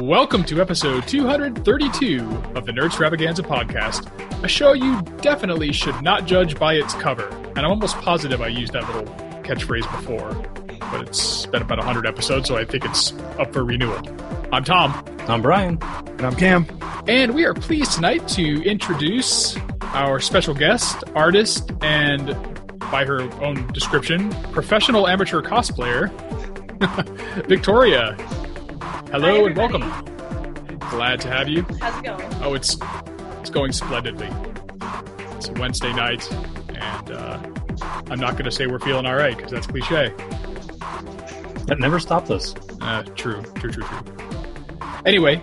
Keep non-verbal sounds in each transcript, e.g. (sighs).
Welcome to episode 232 of the Nerdstravaganza podcast, a show you definitely should not judge by its cover. And I'm almost positive I used that little catchphrase before, but it's been about 100 episodes, so I think it's up for renewal. I'm Tom. I'm Brian. And I'm Cam. And we are pleased tonight to introduce our special guest, artist, and by her own description, professional amateur cosplayer, (laughs) Victoria. Hello Hi, and welcome. Glad to have you. How's it going? Oh, it's it's going splendidly. It's a Wednesday night, and uh, I'm not going to say we're feeling all right because that's cliche. That never stopped us. Uh, true, true, true, true. Anyway,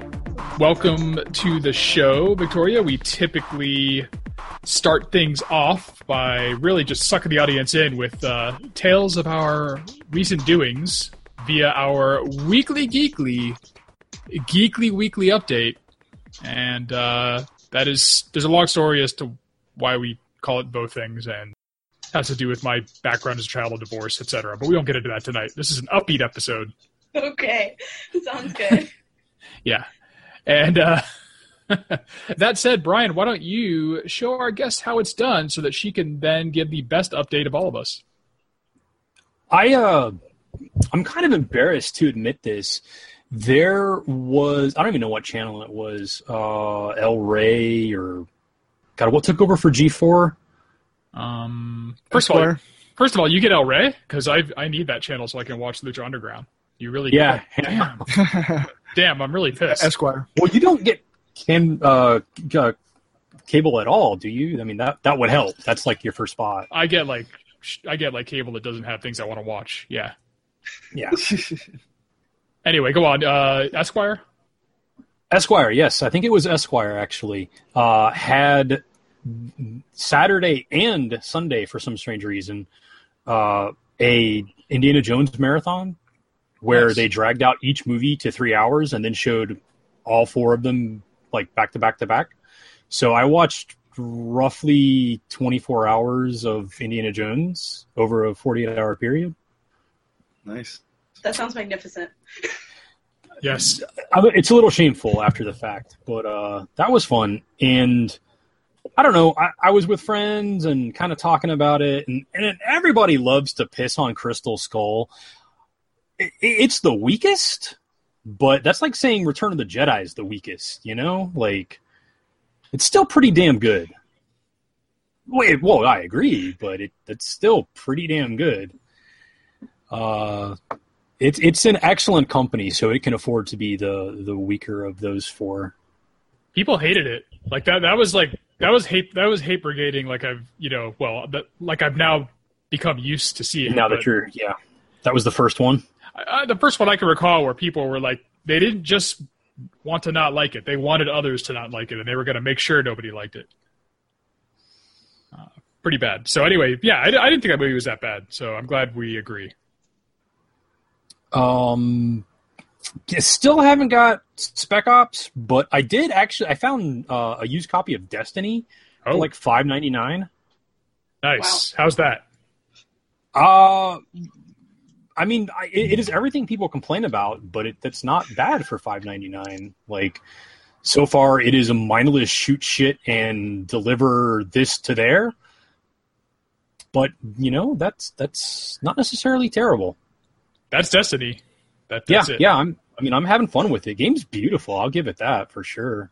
welcome to the show, Victoria. We typically start things off by really just sucking the audience in with uh, tales of our recent doings via our weekly geekly geekly weekly update. And uh, that is there's a long story as to why we call it both things and has to do with my background as a child of divorce etc but we won't get into that tonight. This is an upbeat episode. Okay, sounds good. (laughs) (laughs) yeah. And uh, (laughs) that said brian why don't you show our guest how it's done so that she can then give the best update of all of us? I uh, I'm kind of embarrassed to admit this. There was I don't even know what channel it was. Uh, El Rey or God, what took over for G4? um, first of all Esquire. first of all you get el rey because i i need that channel so i can watch lucha underground you really Yeah. damn (laughs) damn i'm really pissed Esquire. Well, you don't get can uh, uh, cable at all, do you? I mean that that would help. That's like your first spot. I get like I get like cable that doesn't have things I want to watch. Yeah. Yeah. (laughs) Anyway, go on. Uh, Esquire. Esquire, yes, I think it was Esquire actually. Uh, had Saturday and Sunday for some strange reason uh, a Indiana Jones marathon where Nice. they dragged out each movie to three hours and then showed all four of them like back to back to back. So I watched roughly 24 hours of Indiana Jones over a 48 hour period. Nice. That sounds magnificent. (laughs) Yes. It's a little shameful after the fact, but uh, that was fun. And I don't know, I, I was with friends and kind of talking about it, and, and everybody loves to piss on Crystal Skull. It, it's the weakest, but that's like saying Return of the Jedi is the weakest, you know? Like, it's still pretty damn good. Wait, well, I agree, but it, it's still pretty damn good. Uh, it's it's an excellent company, so it can afford to be the the weaker of those four. People hated it. Like that. That was like that was hate. That was hate brigading. Like I've you know well that like I've now become used to seeing. Now that you're, yeah, that was the first one. I, I- the first one I can recall where people were like they didn't just want to not like it. They wanted others to not like it, and they were going to make sure nobody liked it. Uh, pretty bad. So anyway, yeah, I, I didn't think that movie was that bad. So I'm glad we agree. Um, still haven't got Spec Ops, but I did actually. I found uh, a used copy of Destiny Oh, for like five ninety nine. nice. How's that? Uh, I mean, I, it, it is everything people complain about, but it, that's not bad for five ninety nine. Like so far, it is a mindless shoot shit and deliver this to there. But you know, that's that's not necessarily terrible. That's Destiny. That, Yeah, that's it. yeah. I'm. I mean, I'm having fun with it. Game's beautiful. I'll give it that for sure.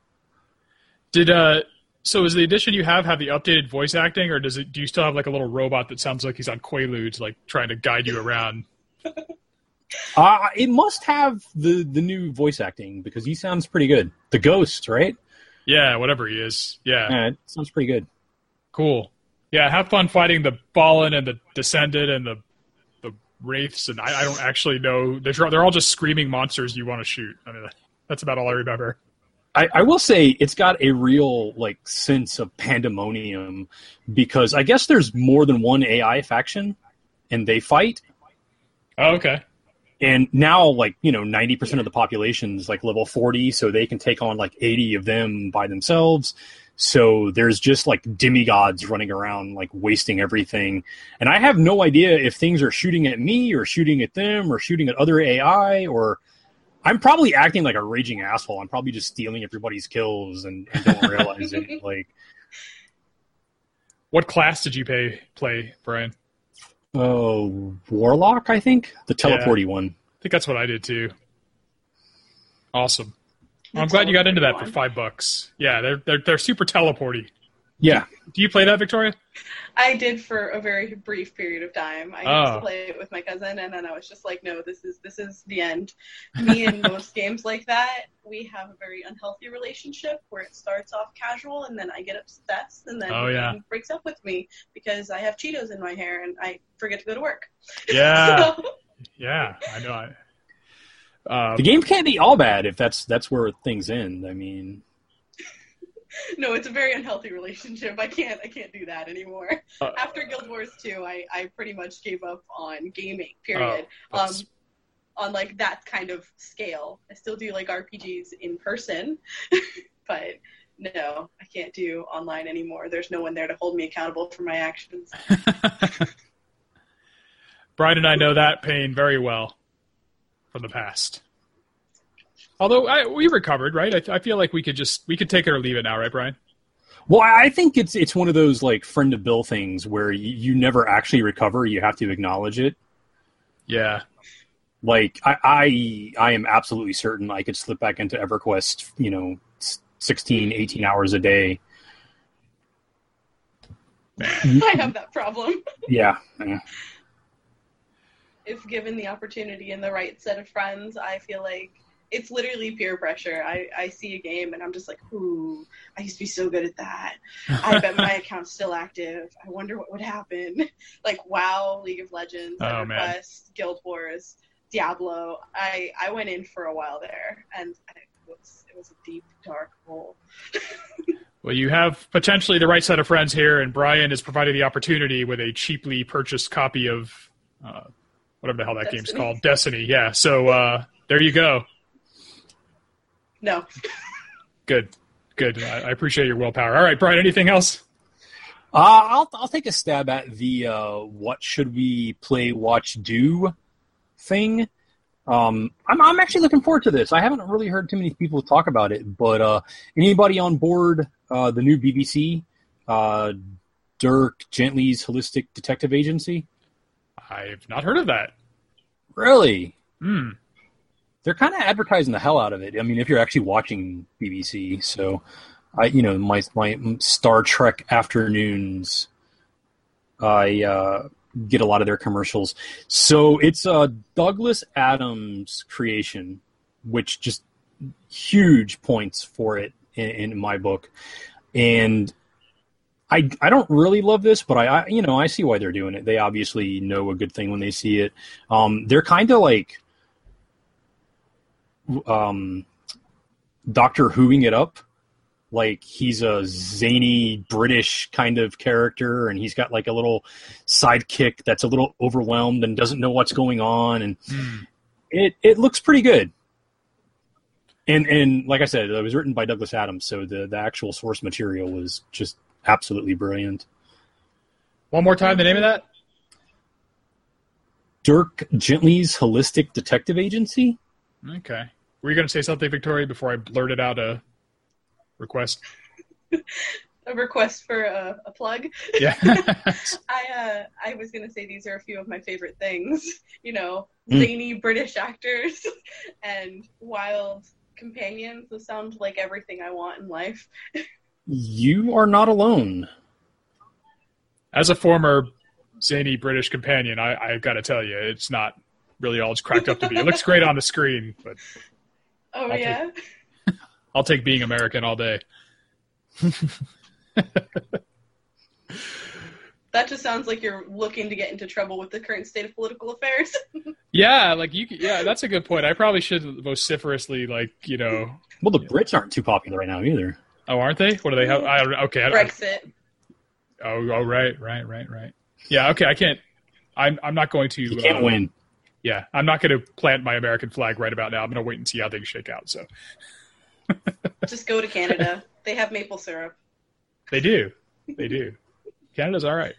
Did uh so is the edition you have have the updated voice acting or does it do you still have like a little robot that sounds like he's on Quaaludes like trying to guide you around? (laughs) Uh, it must have the the new voice acting because he sounds pretty good. The ghost, right? Yeah, whatever he is. Yeah. Yeah, it sounds pretty good. Cool. Yeah, have fun fighting the Fallen and the Descended and the Wraiths and I, I don't actually know they're they're all just screaming monsters you want to shoot. I mean that's about all I remember. I, I will say it's got a real like sense of pandemonium because I guess there's more than one AI faction and they fight Oh, okay. and now like you know 90% of the population's like level 40 so they can take on like 80 of them by themselves so there's just like demigods running around like wasting everything and i have no idea if things are shooting at me or shooting at them or shooting at other ai or I'm probably acting like a raging asshole. I'm probably just stealing everybody's kills and, and don't realize it. (laughs) Like, What class did you pay, play, Brian? oh, Warlock, I think the teleporty one. I think that's what I did too. Awesome. Well, I'm glad you got into that for five bucks. Yeah, they're they're they're super teleporty. Yeah, Do you play that, Victoria? I did for a very brief period of time. I used Oh. to play it with my cousin, and then I was just like, "No, this is this is the end." Me and (laughs) most games like that, we have a very unhealthy relationship where it starts off casual, and then I get obsessed, and then Oh, yeah. game breaks up with me because I have Cheetos in my hair and I forget to go to work. Yeah, So, (laughs) yeah, I know. I, uh, the game can't be all bad if that's that's where things end. I mean, no, it's a very unhealthy relationship. I can't I can't do that anymore. uh, After Guild Wars 2, I, I pretty much gave up on gaming. Period. um, on like that kind of scale. I still do like RPGs in person, (laughs) but no, I can't do online anymore. There's no one there to hold me accountable for my actions. (laughs) Brian and I know that pain very well from the past. Although I, we recovered, right? I, I feel like we could just we could take it or leave it now, right, Brian? well, I I think it's it's one of those like friend of Bill things where you, you never actually recover. You have to acknowledge it. Yeah, Like I, I I am absolutely certain I could slip back into EverQuest. You know, s- 16, 18 hours a day. (laughs) I have that problem. Yeah, yeah. If given the opportunity and the right set of friends, I feel like it's literally peer pressure. I, I see a game and I'm just like, ooh, I used to be so good at that. I bet my (laughs) account's still active. I wonder what would happen. (laughs) Like WoW, League of Legends, Oh, man. EverQuest, Guild Wars, Diablo. I, I went in for a while there, and it was it was a deep dark hole. (laughs) Well, you have potentially the right set of friends here, and Brian has provided the opportunity with a cheaply purchased copy of uh, whatever the hell that game's called, Destiny. Yeah, so uh, there you go. No, Good, good. I, I appreciate your willpower. All right, Brian. Anything else? Uh, I'll I'll take a stab at the uh, what should we play, watch, do thing. Um, I'm I'm actually looking forward to this. I haven't really heard too many people talk about it, but uh, anybody on board uh, the new BBC, uh, Dirk Gently's Holistic Detective Agency? I've not heard of that. Really? Hmm. They're kind of advertising the hell out of it. I mean, if you're actually watching BBC, so I, you know, my my Star Trek afternoons, I uh, get a lot of their commercials. So it's uh, Douglas Adams' creation, which just huge points for it in, in my book, and. I, I don't really love this, but I, I you know I see why they're doing it. They obviously know a good thing when they see it. Um, they're kind of like um, Doctor Whoing it up. Like he's a zany British kind of character, and he's got like a little sidekick that's a little overwhelmed and doesn't know what's going on, and Hmm. it it looks pretty good. And and like I said, it was written by Douglas Adams, so the the actual source material was just absolutely brilliant. One more time, the name of that? Dirk Gently's Holistic Detective Agency. Okay. Were you going to say something, Victoria, before I blurted out a request? (laughs) a request for a, a plug. Yeah. (laughs) I (laughs) uh, I was gonna say these are a few of my favorite things. You know, Mm. zany British actors and wild companions. Those sound like everything I want in life. You are not alone. As a former zany British companion, I, I've got to tell you, it's not really all it's cracked up to be. It looks great on the screen, but (laughs) Oh I'll take- yeah. (laughs) I'll take being American all day. (laughs) That just sounds like you're looking to get into trouble with the current state of political affairs. Yeah, like you. Yeah, that's a good point. I probably should vociferously, like you know. Well, the Brits aren't too popular right now either. Oh, aren't they? What do they have? I don't. Okay. I, don't- Brexit. oh, oh, right, right, right, right. Yeah. Okay. I can't. I'm. I'm not going to. You can't uh, win. Yeah, I'm not going to plant my American flag right about now. I'm going to wait and see how things shake out. So (laughs) Just go to Canada. they have maple syrup. they do. They do. (laughs) Canada's all right.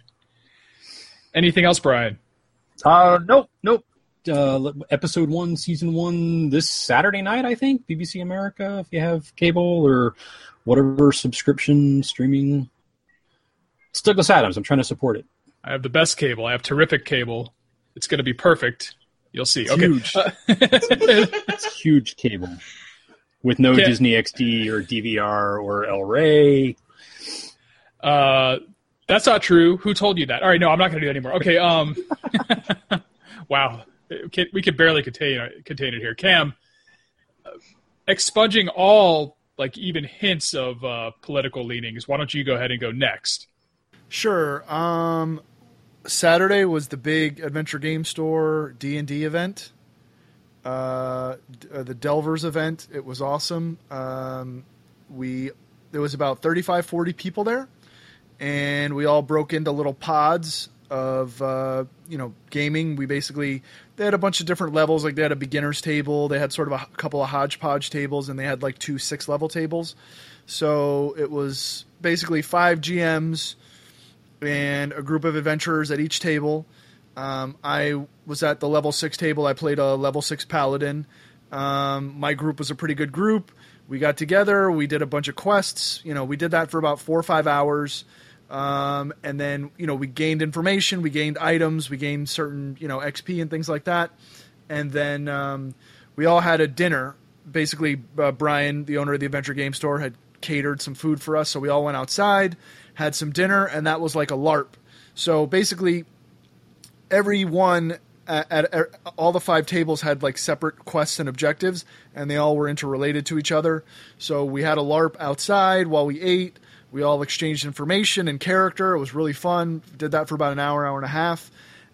Anything else, Brian? Uh, nope, nope. Uh, episode one, season one, this Saturday night. I think BBC America, if you have cable or whatever subscription streaming. It's Douglas Adams. I'm trying to support it. I have the best cable. I have terrific cable. It's going to be perfect. You'll see. It's okay. huge. (laughs) it's huge cable with no. Disney XD or DVR or El Rey. Uh, that's not true. Who told you that? All right, no, I'm not going to do that anymore. Okay. Um, (laughs) wow, we could barely contain contain it here. Cam, expunging all like even hints of uh, political leanings. Why don't you go ahead and go next? Sure. Um, Saturday was the big Adventure Game Store D and D event. Uh, uh, the Delvers event. It was awesome. Um, we there was about 35, 40 people there, and we all broke into little pods of uh, you know gaming. We basically they had a bunch of different levels. Like they had a beginners table. They had sort of a couple of hodgepodge tables, and they had like two six level tables. So it was basically five GMs and a group of adventurers at each table. Um, I was at the level six table. I played a level six paladin. Um, my group was a pretty good group. We got together. We did a bunch of quests. You know, we did that for about four or five hours. Um, and then, you know, we gained information, we gained items, we gained certain, you know, XP and things like that. And then um, we all had a dinner. Basically, uh, Brian, the owner of the Adventure Game Store, had catered some food for us. So we all went outside, had some dinner, and that was like a LARP. So basically, everyone at, at, at all the five tables had like separate quests and objectives, and they all were interrelated to each other. So we had a LARP outside while we ate. We all exchanged information and character. It was really fun. Did that for about an hour, hour and a half.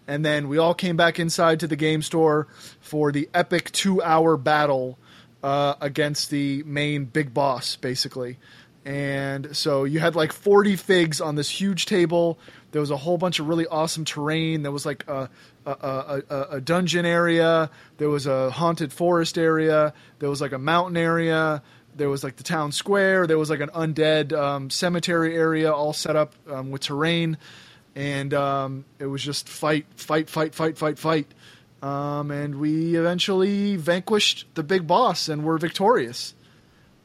And then we all came back inside to the game store for the epic two hour battle uh, against the main big boss, basically. And so you had like 40 figs on this huge table. There was a whole bunch of really awesome terrain. There was like a, a, a, a, a dungeon area. There was a haunted forest area. There was like a mountain area. There was like the town square. There was like an undead um, cemetery area all set up um, with terrain. And um, it was just fight, fight, fight, fight, fight, fight. Um, and we eventually vanquished the big boss and were victorious.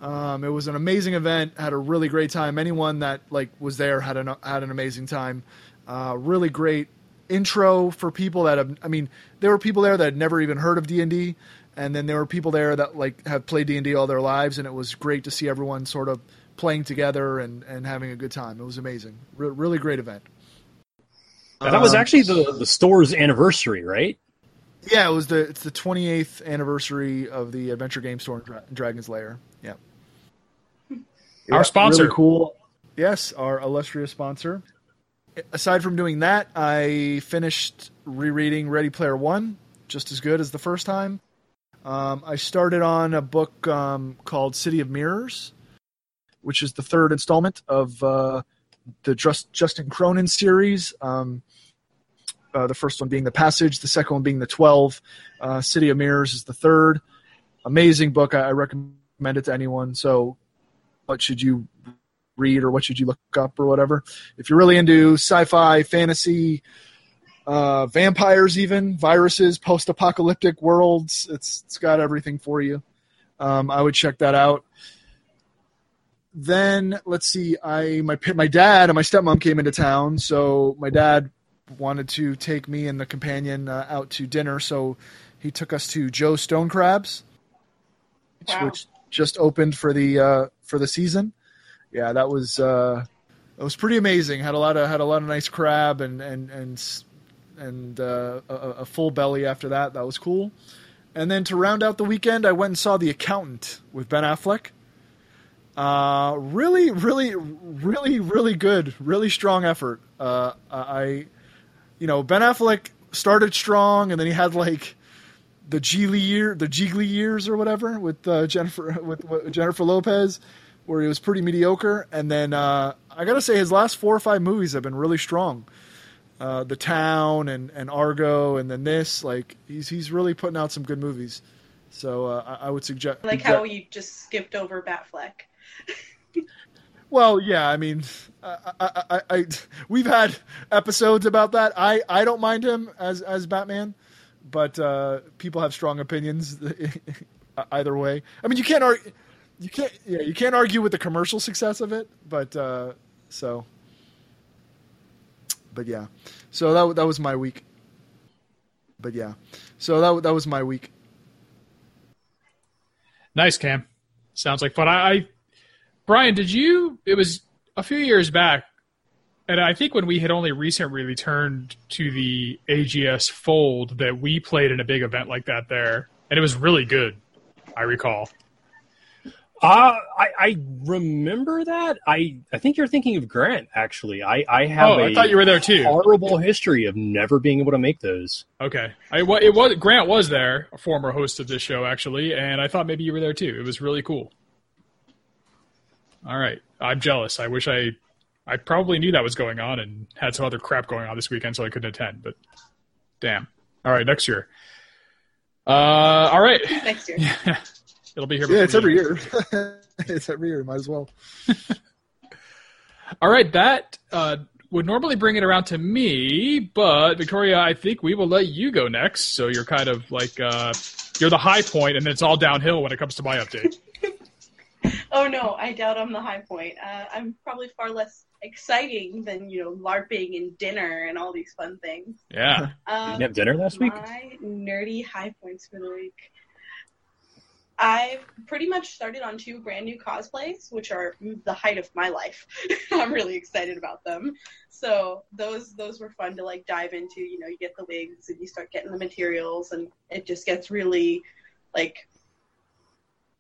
Um, it was an amazing event. Had a really great time. Anyone that like was there had an had an amazing time. Uh, really great intro for people that have. I mean, there were people there that had never even heard of D and D, and then there were people there that like have played D and D all their lives, and it was great to see everyone sort of playing together and, and having a good time. It was amazing. Re- really great event. that was Um, actually the, the store's anniversary, right? Yeah, it was the it's the 28th anniversary of the Adventure Game Store in Dra- Dragon's Lair. Yeah. Our sponsor. Really cool. Yes, our illustrious sponsor. Aside from doing that, I finished rereading Ready Player One, just as good as the first time. Um, I started on a book um, called City of Mirrors, which is the third installment of uh, the Just, Justin Cronin series. Um, uh, the first one being The Passage, the second one being The Twelve. Uh, City of Mirrors is the third. Amazing book. I, I recommend it to anyone. So, what should you read or what should you look up or whatever? If you're really into sci-fi, fantasy, uh, vampires, even viruses, post-apocalyptic worlds, it's it's got everything for you. Um, I would check that out. Then let's see. I my my dad and my stepmom came into town, so my dad wanted to take me and the companion uh, out to dinner, so he took us to Joe Stone Crabs, Wow. which just opened for the uh, for the season. Yeah, that was uh, it was pretty amazing. Had a lot of had a lot of nice crab and and and and uh, a, a full belly after that. That was cool. And then to round out the weekend, I went and saw The Accountant with Ben Affleck. Uh, really, really, really, really good. Really strong effort. Uh, I, you know, Ben Affleck started strong, and then he had like the Gigli year, the Jiggly years or whatever with uh, Jennifer (laughs) with, with Jennifer Lopez, where he was pretty mediocre. And then uh, I gotta say, his last four or five movies have been really strong. Uh, the Town and, and Argo, and then this, like he's he's really putting out some good movies. So uh, I, I would suggest I like how you just skipped over Batfleck. (laughs) Well, yeah, I mean, I, I, I, I, we've had episodes about that. I, I don't mind him as as Batman. but uh, people have strong opinions (laughs) either way. I mean, you can't argue. You can't. Yeah, you can't argue with the commercial success of it. But uh, so. But yeah, so that that was my week. But yeah, so that that was my week. Nice, Cam. Sounds like fun. I, I Brian, did you? It was a few years back, and I think when we had only recently returned to the AGS fold, that we played in a big event like that there, and it was really good. I recall. Uh, I, I remember that. I, I think you're thinking of Grant. Actually, I, I have. Oh, a I thought you were there too. Horrible history of never being able to make those. Okay, I wa- it was Grant was there, a former host of this show actually, and I thought maybe you were there too. It was really cool. All right, I'm jealous. I wish I, I probably knew that was going on and had some other crap going on this weekend, so I couldn't attend. But damn. All right, next year. Uh, all right. Next year. (laughs) Yeah, it'll be here. Yeah, it's every you. year. (laughs) it's every year. Might as well. (laughs) All right, that uh, would normally bring it around to me, but Victoria, I think we will let you go next. So you're kind of like uh, you're the high point, and it's all downhill when it comes to my update. (laughs) Oh no, I doubt I'm the high point. Uh, I'm probably far less exciting than you know LARPing and dinner and all these fun things. Yeah. Did Um, you have dinner last week? My nerdy high points for the week. I've pretty much started on two brand new cosplays, which are the height of my life. (laughs) I'm really excited about them. So those those were fun to like dive into. You know, you get the wigs and you start getting the materials, and it just gets really like.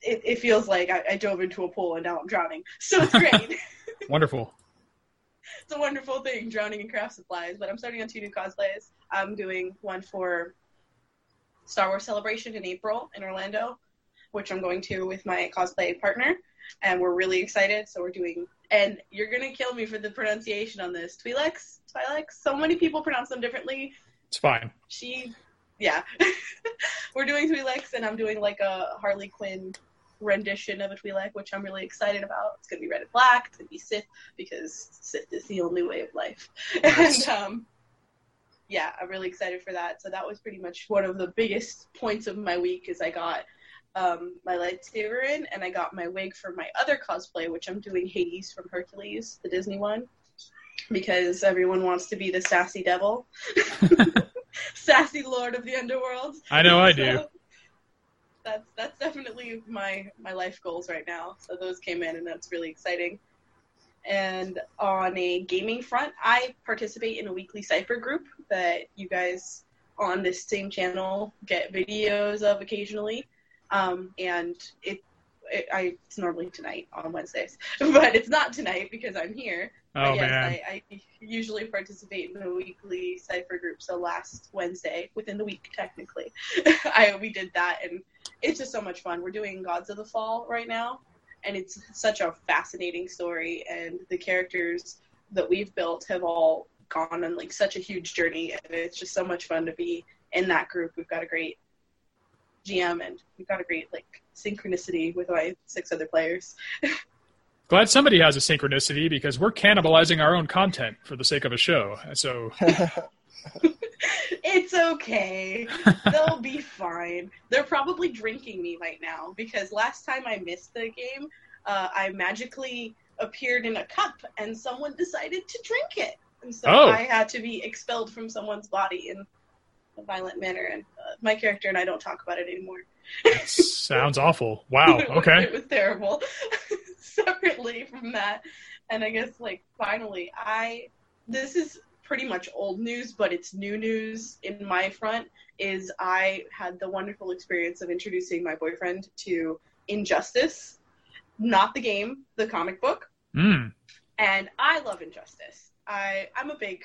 It, it feels like I, I dove into a pool and now I'm drowning. (laughs) So it's great. (laughs) Wonderful. it's a wonderful thing, drowning in craft supplies. But I'm starting on two new cosplays. I'm doing one for Star Wars Celebration in April in Orlando, which I'm going to with my cosplay partner, and we're really excited. So we're doing, and you're gonna kill me for the pronunciation on this. Twi'leks, Twi'leks. So many people pronounce them differently. It's fine. She, yeah, (laughs) we're doing Twi'leks, and I'm doing like a Harley Quinn rendition of a Twi'lek, which I'm really excited about. It's gonna be red and black. It's gonna be Sith because Sith is the only way of life. (laughs) Nice. And um, yeah, I'm really excited for that. So that was pretty much one of the biggest points of my week. Is I got um, my lightsaber in, and I got my wig for my other cosplay, which I'm doing Hades from Hercules, the Disney one, because everyone wants to be the sassy devil, (laughs) sassy lord of the underworld. I know I do. That's that's definitely my my life goals right now. So those came in, and that's really exciting. And on a gaming front, I participate in a weekly Cypher group that you guys on this same channel get videos of occasionally. Um, and it, it, I it's normally tonight on Wednesdays, (laughs) but it's not tonight because I'm here. Oh But yes, man. I, I usually participate in the weekly Cypher group. So last Wednesday, within the week technically, (laughs) I we did that, and it's just so much fun. We're doing Gods of the Fall right now, and it's such a fascinating story, and the characters that we've built have all gone on like such a huge journey, and it's just so much fun to be in that group. We've got a great GM, and we've got a great like synchronicity with my six other players. (laughs) Glad somebody has a synchronicity because we're cannibalizing our own content for the sake of a show. So (laughs) it's okay. They'll be fine. They're probably drinking me right now because last time I missed the game, uh, I magically appeared in a cup and someone decided to drink it. And so Oh. I had to be expelled from someone's body in a violent manner. And uh, my character and I don't talk about it anymore. sounds awful. Wow. (laughs) Okay. it was terrible. (laughs) Separately from that, and I guess like finally, I this is pretty much old news, but it's new news in my front. Is I had the wonderful experience of introducing my boyfriend to Injustice, not the game, the comic book, Mm. and I love Injustice. I I'm a big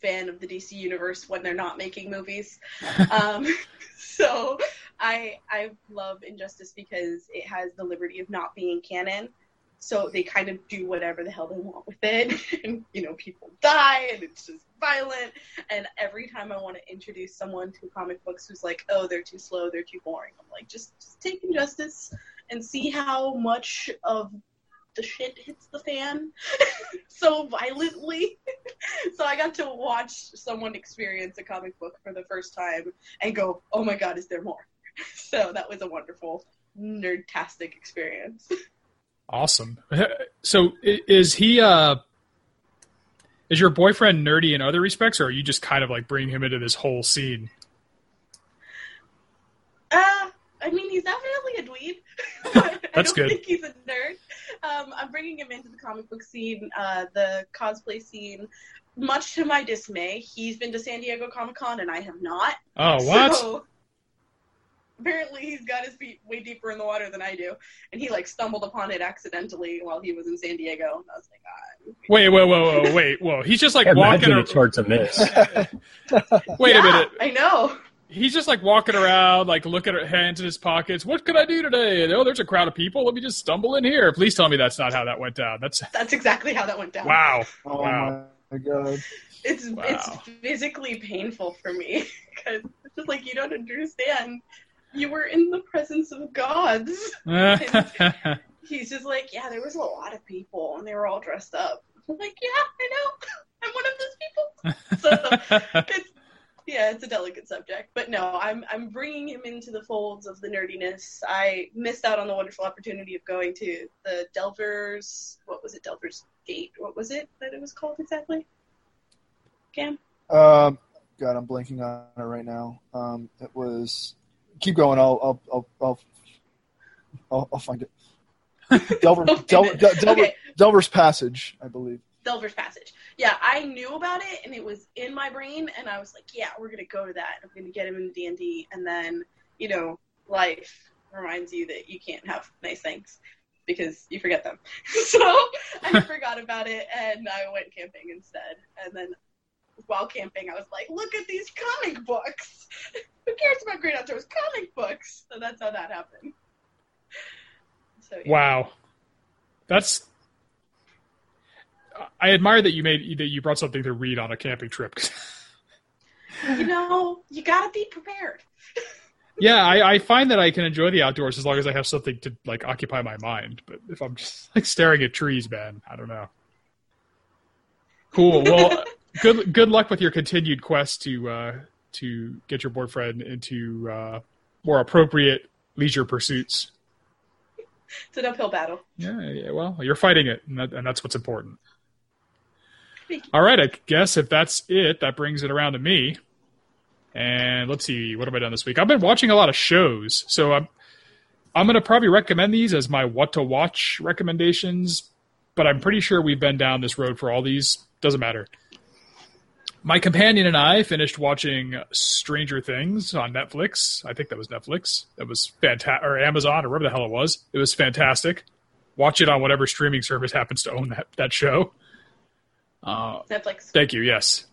fan of the DC universe when they're not making movies. (laughs) um, (laughs) so I I love Injustice because it has the liberty of not being canon. So they kind of do whatever the hell they want with it, (laughs) and you know people die, and it's just violent. And every time I want to introduce someone to comic books who's like, oh, they're too slow, they're too boring, I'm like, just, just take Injustice and see how much of the shit hits the fan so violently. So I got to watch someone experience a comic book for the first time and go, "Oh my god, is there more?" (laughs) so that was a wonderful nerdtastic experience. Awesome. So is he uh is your boyfriend nerdy in other respects or are you just kind of like bringing him into this whole scene? Uh, I mean, he's definitely a dweeb. (laughs) (laughs) I That's don't good. think he's a nerd. Um, I'm bringing him into the comic book scene, uh, the cosplay scene. Much to my dismay, he's been to San Diego Comic Con and I have not. Oh, what? So, apparently, he's got his feet way deeper in the water than I do, and he like stumbled upon it accidentally while he was in San Diego. And I was like, ah. Wait, wait, whoa, whoa, wait, whoa. He's just like I walking imagine ar- it's hard to miss. Wait yeah, a minute. I know. He's just like walking around, like looking at hands in his pockets. What could I do today? Oh, there's a crowd of people. Let me just stumble in here. Please tell me that's not how that went down. That's That's exactly how that went down. wow. Oh Wow. My god. it's Wow. it's physically painful for me (laughs) because it's just like you don't understand. You were in the presence of gods. (laughs) He's just like, yeah, there was a lot of people and they were all dressed up. I'm like, yeah, I know. (laughs) I'm one of those people. So it's yeah, it's a delicate subject, but no, I'm I'm bringing him into the folds of the nerdiness. I missed out on the wonderful opportunity of going to the Delvers. What was it? Delvers Gate. What was it that it was called exactly? Cam. Um, God, I'm blanking on it right now. Um, it was. Keep going. I'll I'll I'll I'll, I'll, I'll find it. (laughs) Delver, Okay. Del, Del, Delver, Okay. Delver's Passage, I believe. Delver's Passage. Yeah, I knew about it and it was in my brain, and I was like, yeah, we're gonna go to that. I'm gonna get him into D and D, and then you know, life reminds you that you can't have nice things because you forget them. (laughs) so I (laughs) forgot about it, and I went camping instead. And then while camping, I was like, look at these comic books. (laughs) Who cares about Great Outdoors comic books? So that's how that happened. So yeah. Wow. That's I admire that you made that you brought something to read on a camping trip. you know, you gotta be prepared. Yeah, I, I find that I can enjoy the outdoors as long as I have something to like occupy my mind. But if I'm just (laughs) like staring at trees, man, I don't know. Cool. Well, (laughs) good good luck with your continued quest to uh, to get your boyfriend into uh, more appropriate leisure pursuits. It's an uphill battle. Yeah, yeah, well, you're fighting it, and, that, and that's what's important. All right, I guess if that's it, that brings it around to me. And let's see, what have I done this week? I've been watching a lot of shows, so I'm I'm going to probably recommend these as my what to watch recommendations. But I'm pretty sure we've been down this road for all these. Doesn't matter. My companion and I finished watching Stranger Things on Netflix. I think that was Netflix. That was fantastic, or Amazon, or whatever the hell it was. It was fantastic. Watch it on whatever streaming service happens to own that that show. Uh, Netflix. Thank you. Yes.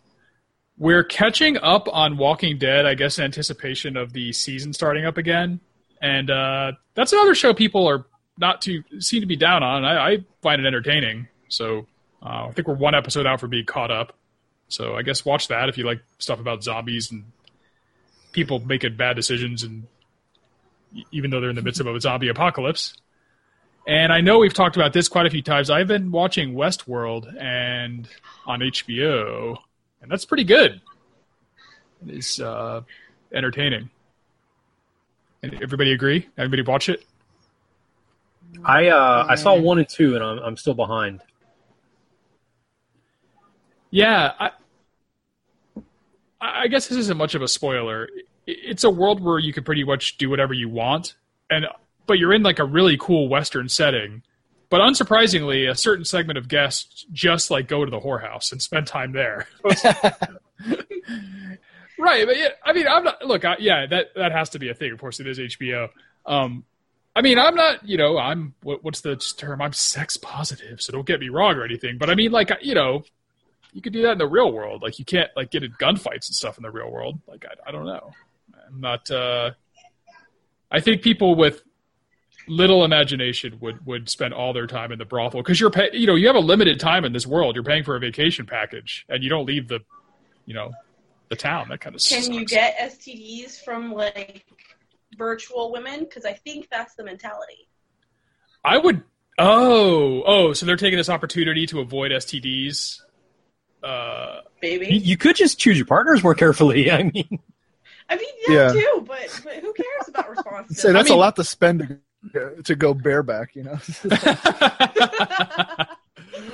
We're catching up on Walking Dead, I guess, in anticipation of the season starting up again. And uh, that's another show people are not too seem to be down on. I, I find it entertaining. So uh, I think we're one episode out for being caught up. So I guess watch that if you like stuff about zombies and people making bad decisions, and even though they're in the midst of a zombie apocalypse. And I know we've talked about this quite a few times. I've been watching Westworld and on HBO, and that's pretty good. It is uh, entertaining. And everybody agree? Everybody watch it? I uh, I saw one and two, and I'm I'm still behind. Yeah, I, I guess this isn't much of a spoiler. It's a world where you can pretty much do whatever you want, and but you're in like a really cool Western setting. But unsurprisingly, a certain segment of guests just like go to the whorehouse and spend time there. (laughs) right, but yeah, I mean, I'm not. Look, I, yeah, that that has to be a thing. Of course, it is HBO. Um, I mean, I'm not. You know, I'm what, what's the term? I'm sex positive, so don't get me wrong or anything. But I mean, like, you know, you could do that in the real world. Like you can't like get in gunfights and stuff in the real world. Like I, I don't know. I'm not. Uh, I think people with little imagination would would spend all their time in the brothel because you're pay, you know you have a limited time in this world. You're paying for a vacation package and you don't leave the you know the town. That kind of Can sucks. you get STDs from like virtual women? Because I think that's the mentality. I would Oh, oh, so they're taking this opportunity to avoid STDs. Uh, You, baby. you could just choose your partners more carefully. (laughs) I mean, I mean, yeah, Yeah. too, but, but who cares about (laughs) responsibility? Say that's I mean- a lot to spend to, (laughs) to go bareback. You know. (laughs)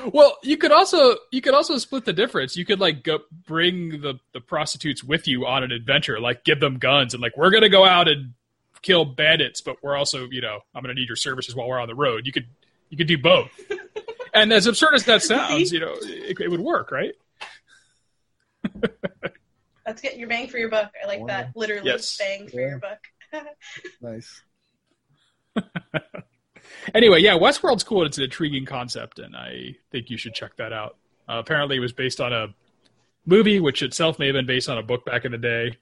(laughs) well, you could also you could also split the difference. You could like go bring the the prostitutes with you on an adventure, like give them guns and like we're gonna go out and kill bandits, but we're also you know I'm gonna need your services while we're on the road. You could you could do both. and as absurd as that sounds, you know, it, it would work, right? That's getting your bang for your buck. I like Wow. that. Literally, Yes. bang for Yeah. your buck. nice. (laughs) Anyway, yeah, Westworld's cool. It's an intriguing concept, and I think you should check that out. Uh, apparently, it was based on a movie, which itself may have been based on a book back in the day.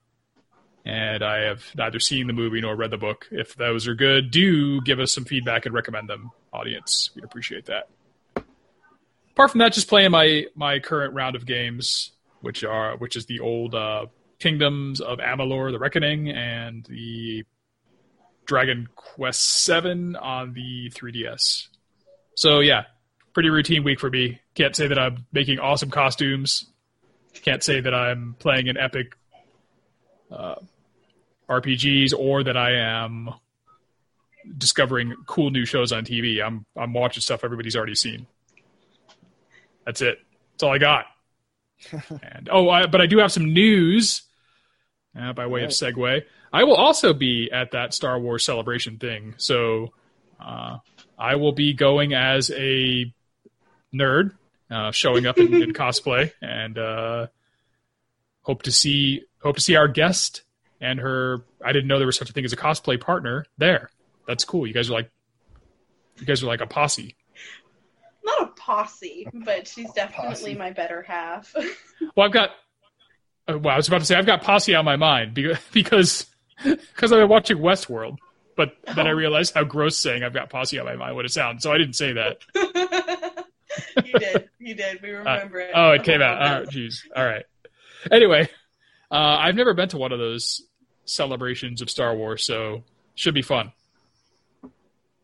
And I have neither seen the movie nor read the book. If those are good, do give us some feedback and recommend them, audience. We'd appreciate that. Apart from that, just playing my my current round of games, which are which is the old uh, Kingdoms of Amalur: The Reckoning and the Dragon Quest Seven on the 3DS. So yeah, pretty routine week for me. Can't say that I'm making awesome costumes. Can't say that I'm playing an epic uh, RPGs or that I am discovering cool new shows on TV. I'm I'm watching stuff everybody's already seen. That's it. That's all I got. (laughs) and oh, I, but I do have some news uh, by way of segue. I will also be at that Star Wars celebration thing. So uh, I will be going as a nerd, uh, showing up in, in (laughs) cosplay, and uh, hope to see hope to see our guest and her. I didn't know there was such a thing as a cosplay partner there. That's cool. You guys are like, you guys are like a posse. Not a posse, but she's definitely Posse. my better half. (laughs) Well, I've got. Uh, well, I was about to say I've got posse on my mind (laughs) because (laughs) because I've been watching Westworld, but then I Oh. realized how gross saying I've got posse on my mind would it sound. So I didn't say that. (laughs) you did. You did. We remember it. Oh, it came out. All right, jeez. All right. Anyway, uh, I've never been to one of those celebrations of Star Wars, so should be fun.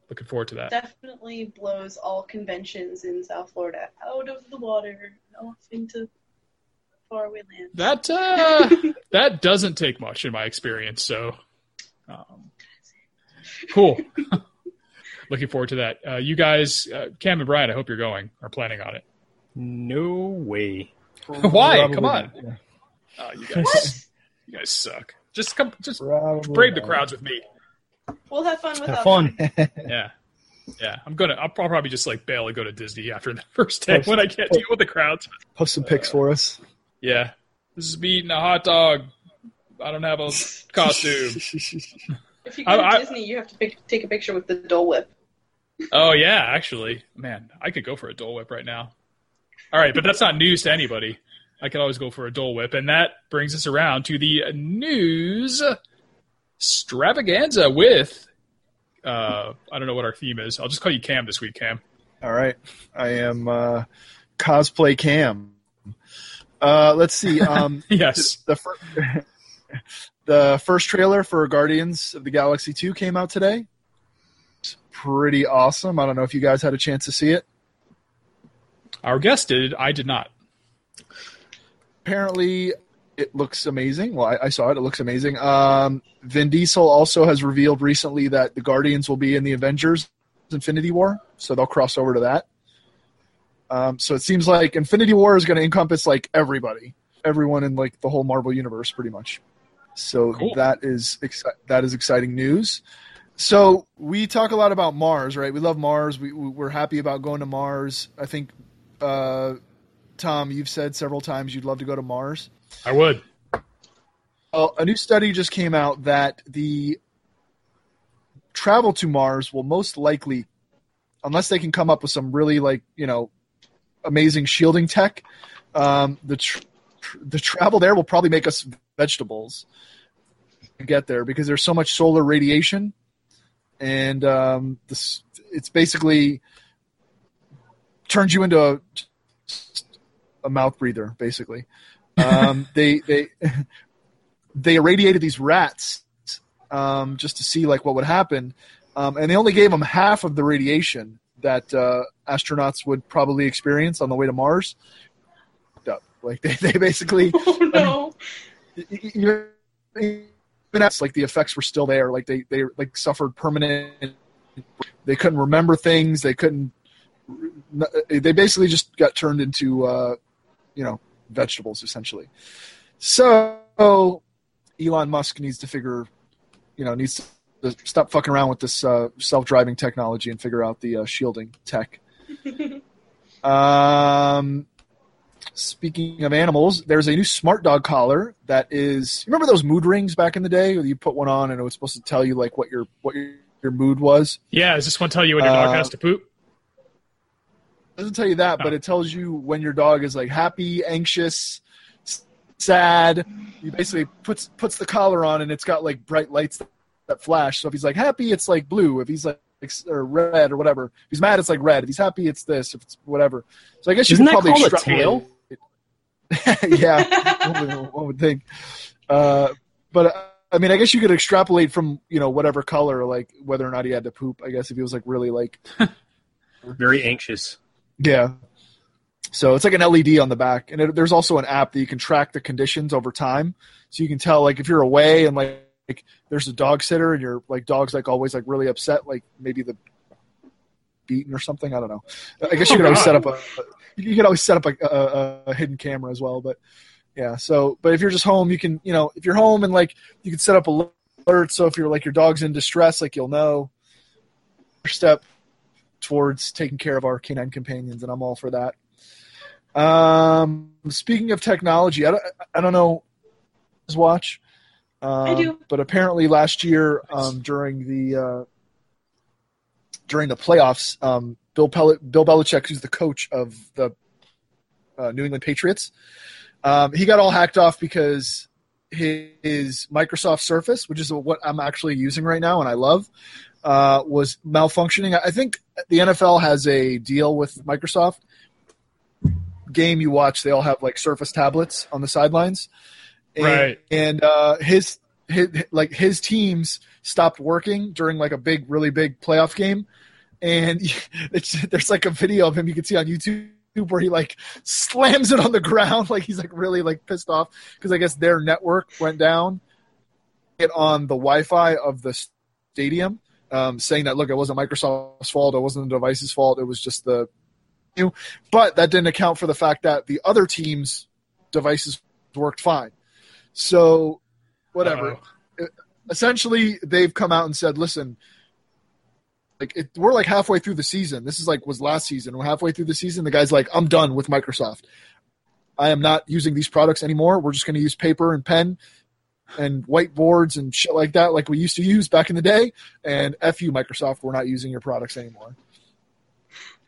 Looking forward to that. Definitely blows all conventions in South Florida out of the water, off into faraway lands. That uh, (laughs) that doesn't take much in my experience. So, um, cool. (laughs) Looking forward to that. Uh, you guys, uh, Cam and Brian, I hope you're going or planning on it. no way. (laughs) Why? Probably Come on. not, yeah. Oh, you guys, you guys suck. Just come, just Probably brave the crowds with me. We'll have fun with Have fun. Yeah. Yeah, I'm gonna. I'll probably just like bail and go to Disney after the first day when I can't deal with the crowds. Post some pics for us. Yeah, this is me eating a hot dog. I don't have a costume. (laughs) If you go to I- Disney, you have to pic- take a picture with the Dole Whip. Oh yeah, actually, man, I could go for a Dole Whip right now. All right, but that's not news to anybody. I could always go for a Dole Whip, and that brings us around to the news extravaganza with. Uh, I don't know what our theme is. I'll just call you Cam this week, Cam. All right, I am uh, cosplay cam. Uh, let's see. Um, (laughs) Yes. the fir- (laughs) the first trailer for Guardians of the Galaxy Two came out today. It's pretty awesome. I don't know if you guys had a chance to see it. Our guest did. I did not. Apparently, it looks amazing. Well, I, I saw it. It looks amazing. Um, Vin Diesel also has revealed recently that the Guardians will be in the Avengers Infinity War, so they'll cross over to that. Um, so it seems like Infinity War is going to encompass like everybody, everyone in like the whole Marvel universe, pretty much. So Cool. that is exci- that is exciting news. So we talk a lot about Mars, right? We love Mars. We we- we're happy about going to Mars. I think, uh, Tom, you've said several times you'd love to go to Mars. I would. Well, a new study just came out that the travel to Mars will most likely, unless they can come up with some really like you know amazing shielding tech, um, the tr- tr- the travel there will probably make us vegetables to get there because there's so much solar radiation, and um, this it's basically turns you into a, a mouth breather basically. Um, (laughs) they they they irradiated these rats um, just to see like what would happen, um, and they only gave them half of the radiation that uh, astronauts would probably experience on the way to Mars. Up. Like (laughs) they, they basically (laughs) Oh no. even that's like the effects were still there. Like they they like suffered permanent. They couldn't remember things. They couldn't. They basically just got turned into uh, you know vegetables essentially. So Elon Musk needs to figure, you know, needs to stop fucking around with this uh, self-driving technology and figure out the uh, shielding tech. (laughs) um, speaking of animals, there's a new smart dog collar that is. Remember those mood rings back in the day? Where you put one on and it was supposed to tell you like what your what your, your mood was. Yeah, does this one tell you when your dog Uh, has to poop? Doesn't tell you that, but Oh. it tells you when your dog is like happy, anxious, sad. He basically puts puts the collar on, and it's got like bright lights that, that flash. So if he's like happy, it's like blue. If he's like or red or whatever, if he's mad, it's like red. If he's happy, it's this. If it's whatever. So I guess you Isn't could that probably called a extrapolate- (laughs) yeah, one (laughs) would, one would think. Uh, but uh, I mean, I guess you could extrapolate from you know whatever color, like whether or not he had to poop. I guess if he was like really like (laughs) Very anxious. yeah. So it's like an LED on the back, and it, there's also an app that you can track the conditions over time, so you can tell like if you're away and like, like there's a dog sitter and your like dog's like always like really upset, like maybe the beaten or something. I don't know. I guess you Oh, could always God. set up a you could always set up a, a, a hidden camera as well, but yeah. So, but if you're just home, you can you know if you're home and like you can set up alerts. So if you're like your dog's in distress, like you'll know. First step towards taking care of our canine companions, and I'm all for that. Um, speaking of technology, I don't, I don't know his watch. Um, I do. But apparently, last year um, during the uh, during the playoffs, um, Bill Pel- Bill Belichick, who's the coach of the uh, New England Patriots, um, he got all hacked off because his Microsoft Surface, which is what I'm actually using right now and I love, uh, was malfunctioning. I think the NFL has a deal with Microsoft. Game you watch, they all have like Surface tablets on the sidelines, and, Right. And uh, his his like his teams stopped working during like a big, really big playoff game, and (laughs) there's like a video of him you can see on YouTube where he like slams it on the ground (laughs) like he's like really like pissed off because I guess their network went down. It on the Wi-Fi of the stadium, um, saying that look, it wasn't Microsoft's fault, it wasn't the device's fault, it was just the. But that didn't account for the fact that the other team's devices worked fine. So, whatever. Essentially, they've come out and said, "Listen, like it, we're like halfway through the season. This is like was last season. We're halfway through the season. The guy's like, I'm done with Microsoft. I am not using these products anymore. We're just going to use paper and pen and whiteboards and shit like that, like we used to use back in the day. And f you, Microsoft, we're not using your products anymore.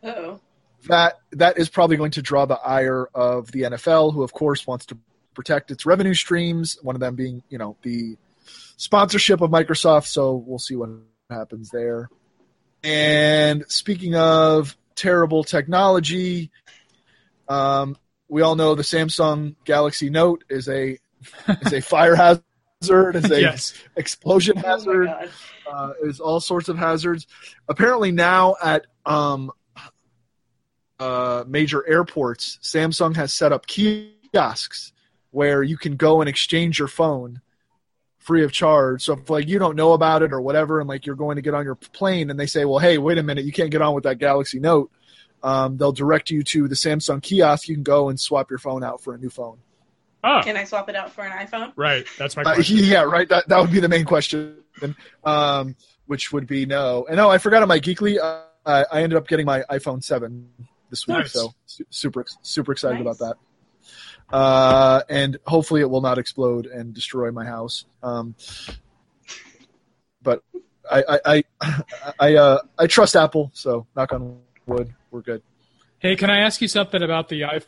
Oh. That that is probably going to draw the ire of the NFL, who of course wants to protect its revenue streams. One of them being, you know, the sponsorship of Microsoft. So we'll see what happens there. And speaking of terrible technology, um, we all know the Samsung Galaxy Note is a is a fire (laughs) hazard, is a yes. explosion Oh hazard, god. uh, is all sorts of hazards. Apparently now at um, uh, major airports, Samsung has set up kiosks where you can go and exchange your phone free of charge. So if like you don't know about it or whatever, and like you're going to get on your plane, and they say, "Well, hey, wait a minute, you can't get on with that Galaxy Note," um, they'll direct you to the Samsung kiosk. You can go and swap your phone out for a new phone. Oh, Can I swap it out for an iPhone? right. That's my Uh, question. (laughs) yeah, right. That that would be the main question, um, which would be no. And oh, I forgot on my Geekly. Uh, I I ended up getting my iPhone seven this week, Nice. so su- super super excited Nice. about that. Uh, and hopefully it will not explode and destroy my house. Um, but I I I I, uh, I trust Apple, so knock on wood, we're good. Hey, can I ask you something about the iPhone?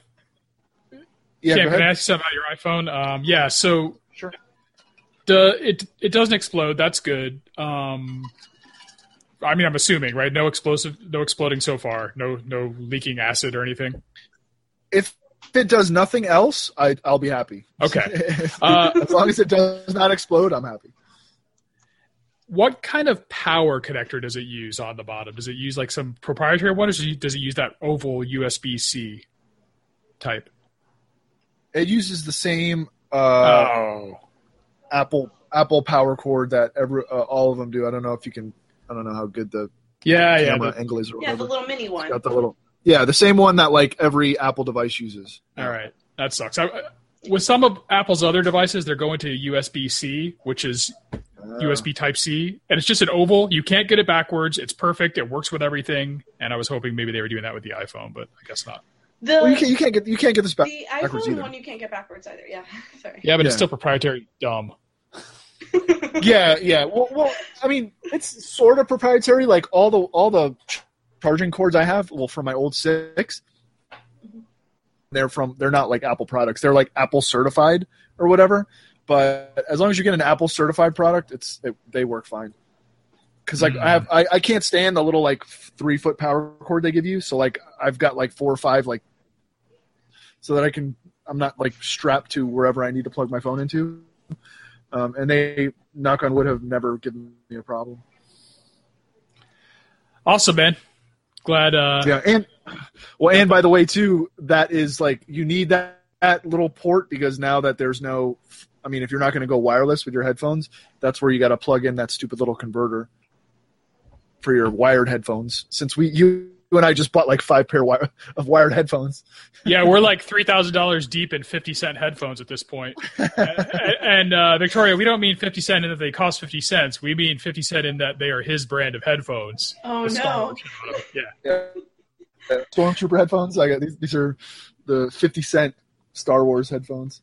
Yeah, Cam, go can I ask you something about your iPhone? Um, yeah, so Sure. the it it doesn't explode. That's good. Um, I mean, I'm assuming, right? No explosive, no exploding so far. No no leaking acid or anything. If it does nothing else, I I'll be happy. Okay. (laughs) Uh, as long as it does not explode, I'm happy. what kind of power connector does it use on the bottom? Does it use like some proprietary one, or does it use that oval USB C type? It uses the same uh, oh, Apple Apple power cord that every uh, all of them do. I don't know if you can. I don't know how good the yeah, yeah. the- angle is or yeah, the little mini one. Got the little yeah, the same one that like every Apple device uses. all right, that sucks. I, with some of Apple's other devices, they're going to USB C, which is Uh, USB Type C, and it's just an oval. You can't get it backwards. It's perfect. It works with everything. And I was hoping maybe they were doing that with the iPhone, but I guess not. The Well, you can't you can't get you can't get this back. the backwards iPhone either. one you can't get backwards either. Yeah, (laughs) sorry. Yeah, but it's still proprietary. Dumb. (laughs) Yeah, yeah. Well, well, I mean, it's sort of proprietary. Like all the all the ch- charging cords I have, well, from my old six, they're from they're not like Apple products. They're like Apple certified or whatever. But as long as you get an Apple certified product, it's it, they work fine. Because like Mm. I have I, I can't stand the little like three foot power cord they give you. So like I've got like four or five like so that I can I'm not like strapped to wherever I need to plug my phone into. Um, and they knock on wood have never given me a problem. Awesome, man. Glad. Uh, Yeah, and well, and by the way, too, that is like you need that, that little port because now that there's no, I mean, if you're not going to go wireless with your headphones, that's where you got to plug in that stupid little converter for your wired headphones. Since we you and I just bought like five pair wi- of wired headphones. Yeah, we're like three thousand dollars deep in fifty cent headphones at this point. and and, uh, Victoria, we don't mean fifty cent in that they cost fifty cents. We mean fifty cent in that they are his brand of headphones. Oh no. Yeah. Yeah. Stormtrooper headphones. I got these. These are the fifty cent Star Wars headphones.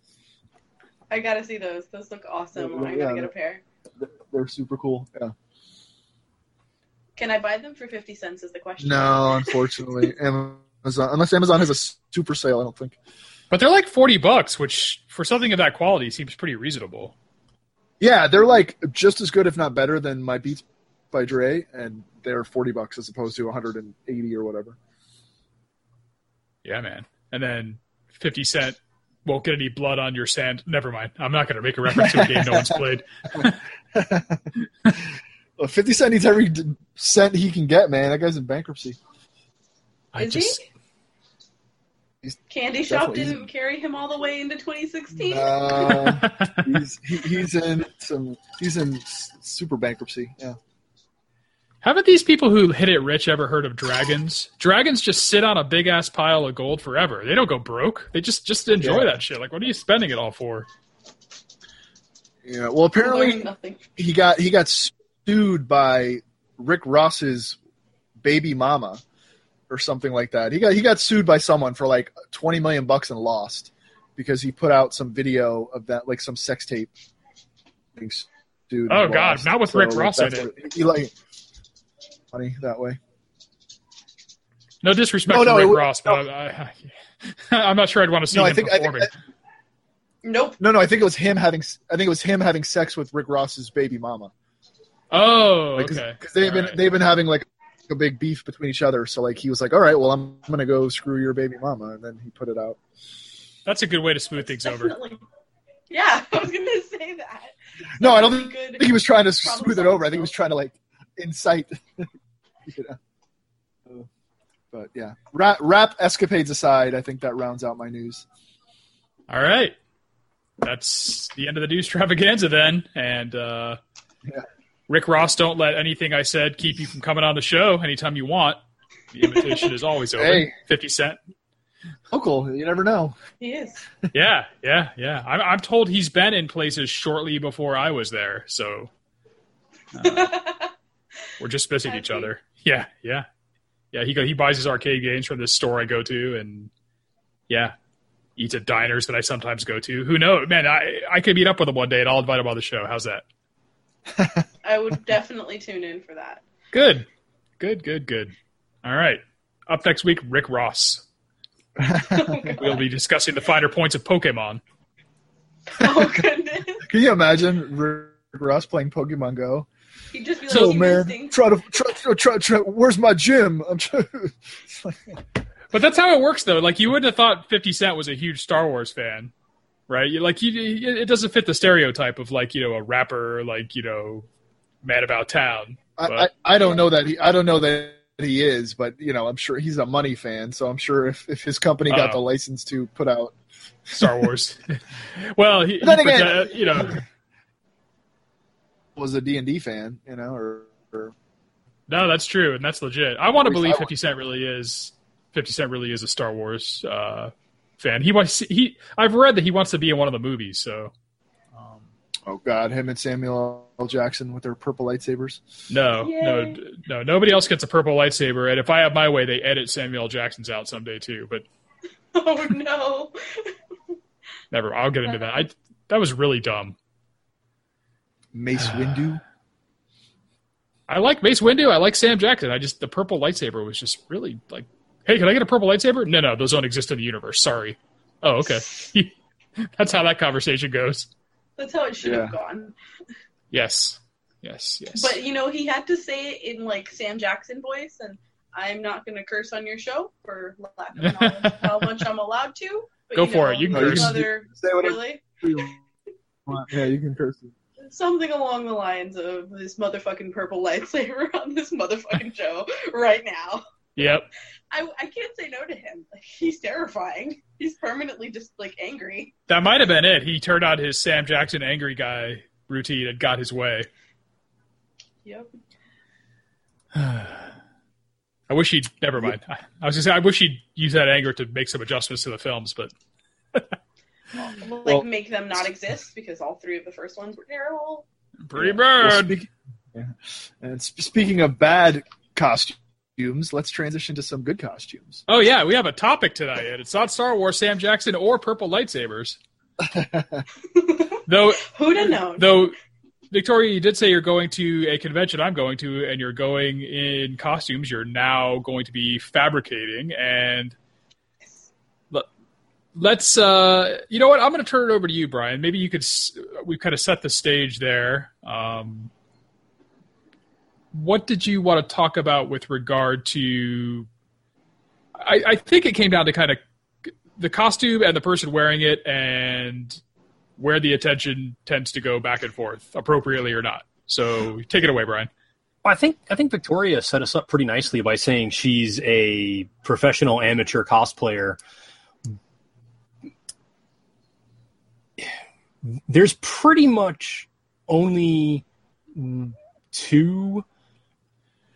I gotta see those. Those look awesome. I gotta get a pair. They're super cool. Yeah. Can I buy them for fifty cents? Is the question. No, unfortunately, (laughs) Amazon unless Amazon has a super sale, I don't think. But they're like forty bucks, which for something of that quality seems pretty reasonable. Yeah, they're like just as good, if not better, than my Beats by Dre, and they're forty bucks as opposed to one hundred and eighty or whatever. Yeah, man. And then fifty cent won't get any blood on your sand. Never mind. I'm not going to make a reference to a game no one's played. (laughs) (laughs) Well, Fifty Cent needs every cent he can get, man. That guy's in bankruptcy. I Is just he? Candy Shop didn't carry him all the way into 2016. Uh, (laughs) he's he, he's in some he's in super bankruptcy. Yeah. Haven't these people who hit it rich ever heard of dragons? Dragons just sit on a big ass pile of gold forever. They don't go broke. They just just enjoy Yeah. that shit. Like, what are you spending it all for? Yeah. Well, apparently he got he got sued by Rick Ross's baby mama or something like that. He got he got sued by someone for like 20 million bucks and lost because he put out some video of that like some sex tape being sued. Oh, God, lost. not with Rick Ross in it. what- He like funny that way. No disrespect oh, No, to Rick was- Ross, but I, I, (laughs) am not sure I'd want to see No, him I think I think performing. Nope. no no I think it was him having I think it was him having sex with Rick Ross's baby mama. Oh, Like, cause, okay. 'cause they've been All right. they've been having like a big beef between each other. So like he was like, all right, well I'm, I'm gonna go screw your baby mama, and then he put it out. That's a good way to smooth things over. (laughs) Yeah, I was gonna (laughs) say that. No, I don't That'd think he was trying to smooth it over. I think he was trying to like incite. (laughs) you know. But yeah, rap, rap escapades aside, I think that rounds out my news. All right. That's the end of the news extravaganza then. And uh, Yeah. Rick Ross, don't let anything I said keep you from coming on the show anytime you want. The invitation is always open. Hey. 50 Cent. Local, you never know. He is. Yeah, yeah, yeah. I'm, I'm told he's been in places shortly before I was there. So uh, (laughs) we're just missing each other. Yeah, yeah. Yeah, he, go, he buys his arcade games from this store I go to. And yeah, eats at diners that I sometimes go to. Who knows? Man, I, I could meet up with him one day and I'll invite him on the show. How's that? (laughs) I would (laughs) definitely tune in for that. Good. Good, good, good. All right. Up next week, Rick Ross. Oh, (laughs) We'll be discussing the finer points of Pokemon. oh goodness. (laughs) Can you imagine Rick Ross playing Pokemon Go? He'd just be like, So "You man, try to try, try, try, try, where's my gym? I'm trying. But that's how it works, though. Like you wouldn't have thought Fifty Cent was a huge Star Wars fan, right? You, like you, it doesn't fit the stereotype of like you know a rapper, like you know, man about town. I, I, I don't know that he I don't know that he is, but you know I'm sure he's a money fan, so I'm sure if, if his company got Uh-oh. the license to put out Star Wars. (laughs) well, he, then he- again- uh, you know, was a D and D fan, you know, or, or no, that's true, and that's legit. I want to believe Fifty Cent really is. Fifty Cent really is a Star Wars uh, fan. He wants. He. I've read that he wants to be in one of the movies. So oh god, him and Samuel L. Jackson with their purple lightsabers. no, no, Yay. d- no. Nobody else gets a purple lightsaber. And if I have my way, they edit Samuel Jackson's out someday too. But (laughs) Oh no. never. I'll get into that. I. That was really dumb. Mace Windu. (sighs) I like Mace Windu. I like Sam Jackson. I just the purple lightsaber was just really like, hey, can I get a purple lightsaber? No, no, those don't exist in the universe. Sorry. Oh, okay. (laughs) That's how that conversation goes. That's how it should have gone. Yes, yes, yes. But you know, he had to say it in like Sam Jackson voice, and I'm not going to curse on your show for lack of knowledge how much I'm allowed to. But, Go for know, it. You can curse. can- Say whatever really? Yeah, you can curse. Something along the lines of this motherfucking purple lightsaber (laughs) on this motherfucking show right now. yep. I, I can't say no to him. Like, (laughs) he's terrifying. He's permanently just like angry. That might have been it. He turned on his Sam Jackson angry guy routine and got his way. Yep. (sighs) I wish he'd. Never mind. I, I was gonna say I wish he'd use that anger to make some adjustments to the films, but Like Well- make them not exist because all three of the first ones were terrible. pretty Well, bad. speak- yeah. And sp- speaking of bad costumes, let's transition to some good costumes. oh yeah, we have a topic tonight. and It's not Star Wars, Sam Jackson, or purple lightsabers. (laughs) Though Who'd have known? Though, Victoria, you did say you're going to a convention I'm going to, and you're going in costumes. You're now going to be fabricating, and let- let's. Uh, you know what? I'm going to turn it over to you, Brian. Maybe you could. We've kind of set the stage there. Um, what did you want to talk about with regard to? I, I think it came down to kind of the costume and the person wearing it, and where the attention tends to go back and forth, appropriately or not. So take it away, Brian. I think I think Victoria set us up pretty nicely by saying she's a professional amateur cosplayer. There's pretty much only two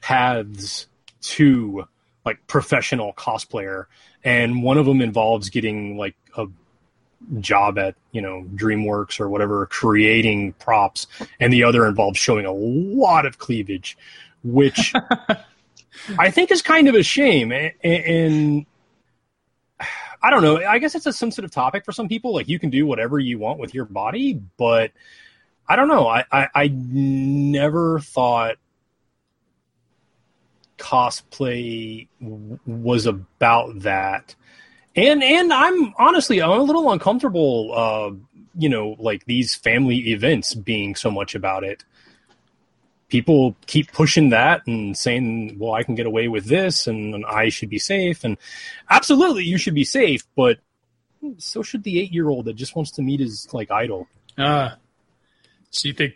paths to like professional cosplayer, and one of them involves getting like a job at you know DreamWorks or whatever, creating props, and the other involves showing a lot of cleavage, which (laughs) I think is kind of a shame. And, and I don't know. I guess it's a sensitive topic for some people. Like you can do whatever you want with your body, but I don't know. I, I, I never thought cosplay was about that. And and I'm honestly I'm a little uncomfortable uh you know like these family events being so much about it. People keep pushing that and saying, "Well, I can get away with this and I should be safe." And absolutely you should be safe, but so should the 8-year-old that just wants to meet his like idol. Uh, so you think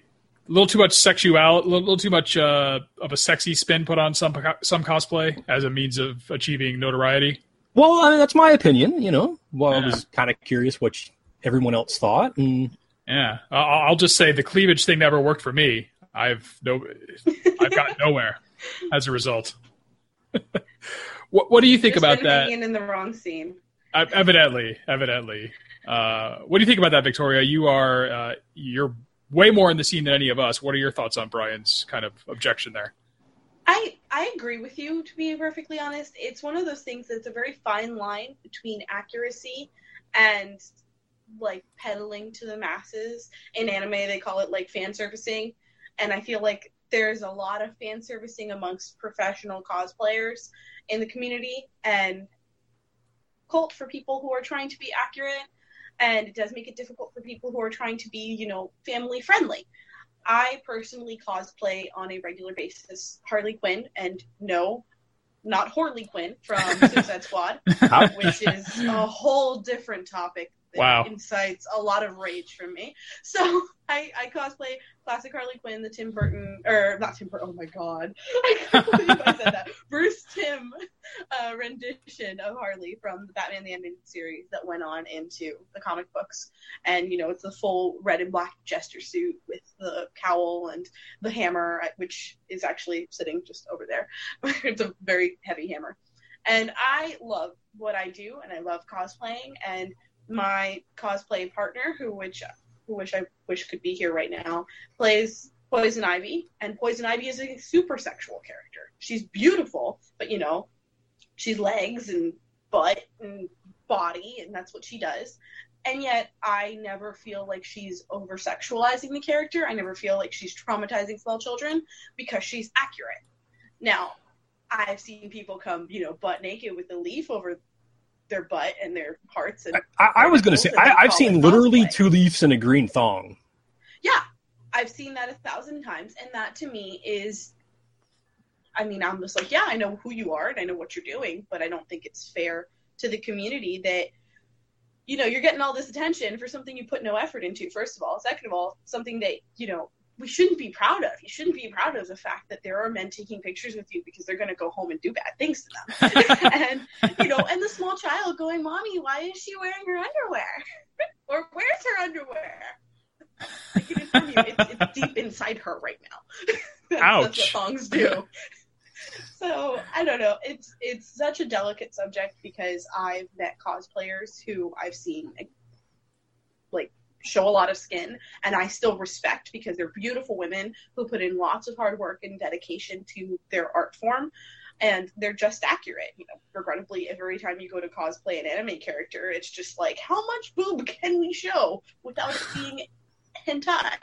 a little too much sexuality, a little, little too much uh, of a sexy spin put on some some cosplay as a means of achieving notoriety? Well, I mean, that's my opinion, you know. Well, I was kind of curious what everyone else thought and Yeah, I'll, I'll just say the cleavage thing never worked for me. I've no, I've got (laughs) nowhere as a result. (laughs) what What do you think Just about that? hanging in the wrong scene. Uh, evidently, evidently. Uh, what do you think about that, Victoria? You are uh, you're way more in the scene than any of us. What are your thoughts on Brian's kind of objection there? I I agree with you. To be perfectly honest, it's one of those things that's a very fine line between accuracy and like peddling to the masses. In anime, they call it like fan servicing, and I feel like there's a lot of fan servicing amongst professional cosplayers in the community and cult for people who are trying to be accurate. And it does make it difficult for people who are trying to be, you know, family friendly. I personally cosplay on a regular basis Harley Quinn, and no, not Harley Quinn from (laughs) Suicide Squad, which is a whole different topic Wow. incites a lot of rage from me. (laughs) So I, I cosplay classic Harley Quinn, the Tim Burton, or not Tim Burton. Oh my god, (laughs) I can't believe I said that. (laughs) Bruce Timm uh, rendition of Harley from the Batman the Animated Series that went on into the comic books, and you know it's the full red and black jester suit with the cowl and the hammer, which is actually sitting just over there. it's a very heavy hammer, and I love what I do, and I love cosplaying, and my cosplay partner, who which who wish I wish could be here right now, plays Poison Ivy, and Poison Ivy is a super sexual character. She's beautiful, but you know, she's legs and butt and body, and that's what she does. And yet, I never feel like she's over sexualizing the character. I never feel like she's traumatizing small children because she's accurate. Now, I've seen people come, you know, butt naked with a leaf over their butt and their hearts. And I, I was going to say, I, I've seen literally cosplay. two leaves and a green thong. Yeah, I've seen that a thousand times, and that to me is. I mean, I'm just like, yeah, I know who you are and I know what you're doing, but I don't think it's fair to the community that, you know, you're getting all this attention for something you put no effort into, first of all. Second of all, something that, you know, we shouldn't be proud of. You shouldn't be proud of the fact that there are men taking pictures with you because they're going to go home and do bad things to them. (laughs) and, you know, and the small child going, Mommy, why is she wearing her underwear? (laughs) or where's her underwear? I can inform you, it's, it's deep inside her right now. That's, (laughs) Ouch. That's what thongs do. So I don't know. It's it's such a delicate subject because I've met cosplayers who I've seen show a lot of skin, and I still respect because they're beautiful women who put in lots of hard work and dedication to their art form. And they're just accurate, you know. Regrettably, every time you go to cosplay an anime character, it's just like, how much boob can we show without it being hentai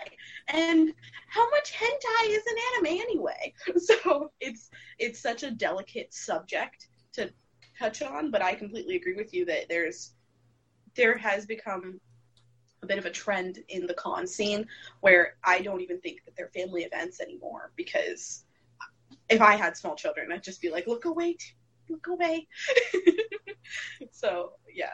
and how much hentai is an anime anyway (laughs) so it's it's such a delicate subject to touch on but i completely agree with you that there's there has become a bit of a trend in the con scene where i don't even think that they're family events anymore because if i had small children i'd just be like look away look away. (laughs) So yeah.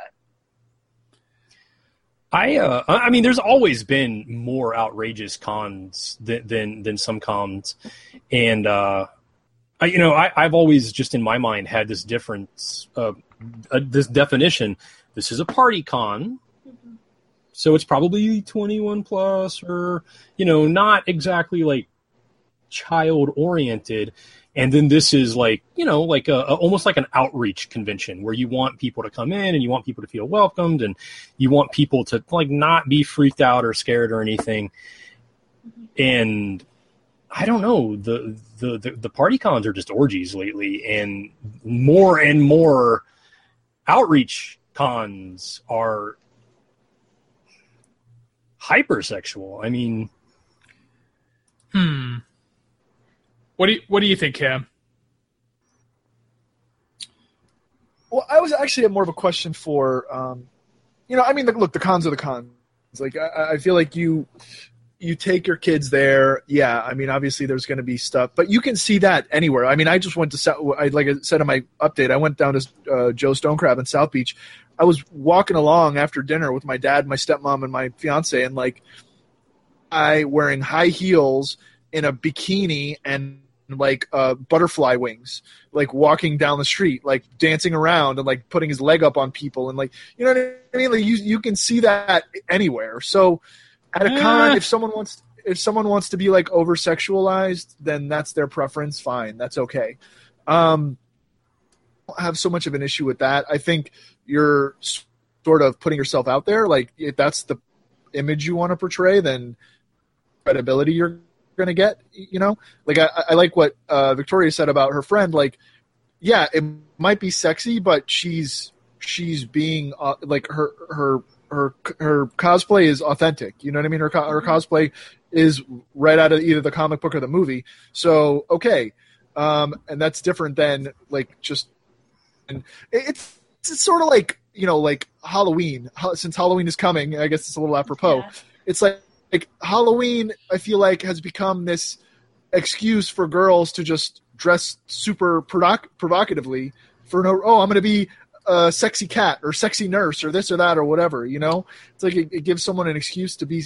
I uh, I mean, there's always been more outrageous cons than than, than some cons, and uh, I, you know, I, I've always just in my mind had this difference, uh, this definition. This is a party con, so it's probably 21 plus, or you know, not exactly like child oriented. And then this is like, you know, like a, a, almost like an outreach convention where you want people to come in and you want people to feel welcomed and you want people to like not be freaked out or scared or anything. And I don't know, the, the, the, the party cons are just orgies lately and more and more outreach cons are hypersexual. I mean, Hmm. What do you What do you think, Cam? Well, I was actually more of a question for, um, you know, I mean, look, the cons are the cons. Like, I, I feel like you you take your kids there. Yeah, I mean, obviously there's going to be stuff, but you can see that anywhere. I mean, I just went to South. I like I said in my update, I went down to uh, Joe's Stone Crab in South Beach. I was walking along after dinner with my dad, my stepmom, and my fiance, and like, I wearing high heels in a bikini and like uh, butterfly wings, like walking down the street, like dancing around and like putting his leg up on people and like you know what I mean. Like you you can see that anywhere. So at a con, Eh. if someone wants if someone wants to be like over sexualized, then that's their preference. Fine, that's okay. Um, have so much of an issue with that. I think you're sort of putting yourself out there. Like if that's the image you want to portray, then credibility you're going to get. You know, like I, I like what uh, Victoria said about her friend. Like, yeah, it might be sexy, but she's she's being uh, like her her her her cosplay is authentic. You know what I mean? Her her cosplay is right out of either the comic book or the movie. So okay, um, and that's different than like just and it's it's sort of like you know like Halloween. Since Halloween is coming, I guess it's a little apropos Yeah. it's like like Halloween I feel like has become this excuse for girls to just dress super provoc- provocatively for no oh I'm going to be a sexy cat or sexy nurse or this or that or whatever. You know, it's like it, it gives someone an excuse to be.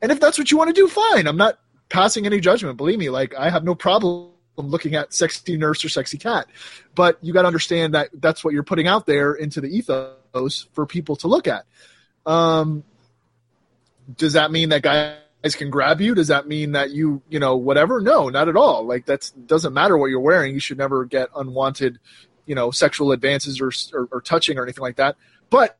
And if that's what you want to do, fine. I'm not passing any judgment. Believe me, like I have no problem looking at sexy nurse or sexy cat, but you got to understand that that's what you're putting out there into the ethos for people to look at. Um, does that mean that guys can grab you? Does that mean that you, you know, whatever? No, not at all. Like that's doesn't matter what you're wearing. You should never get unwanted, you know, sexual advances or or, or touching or anything like that. But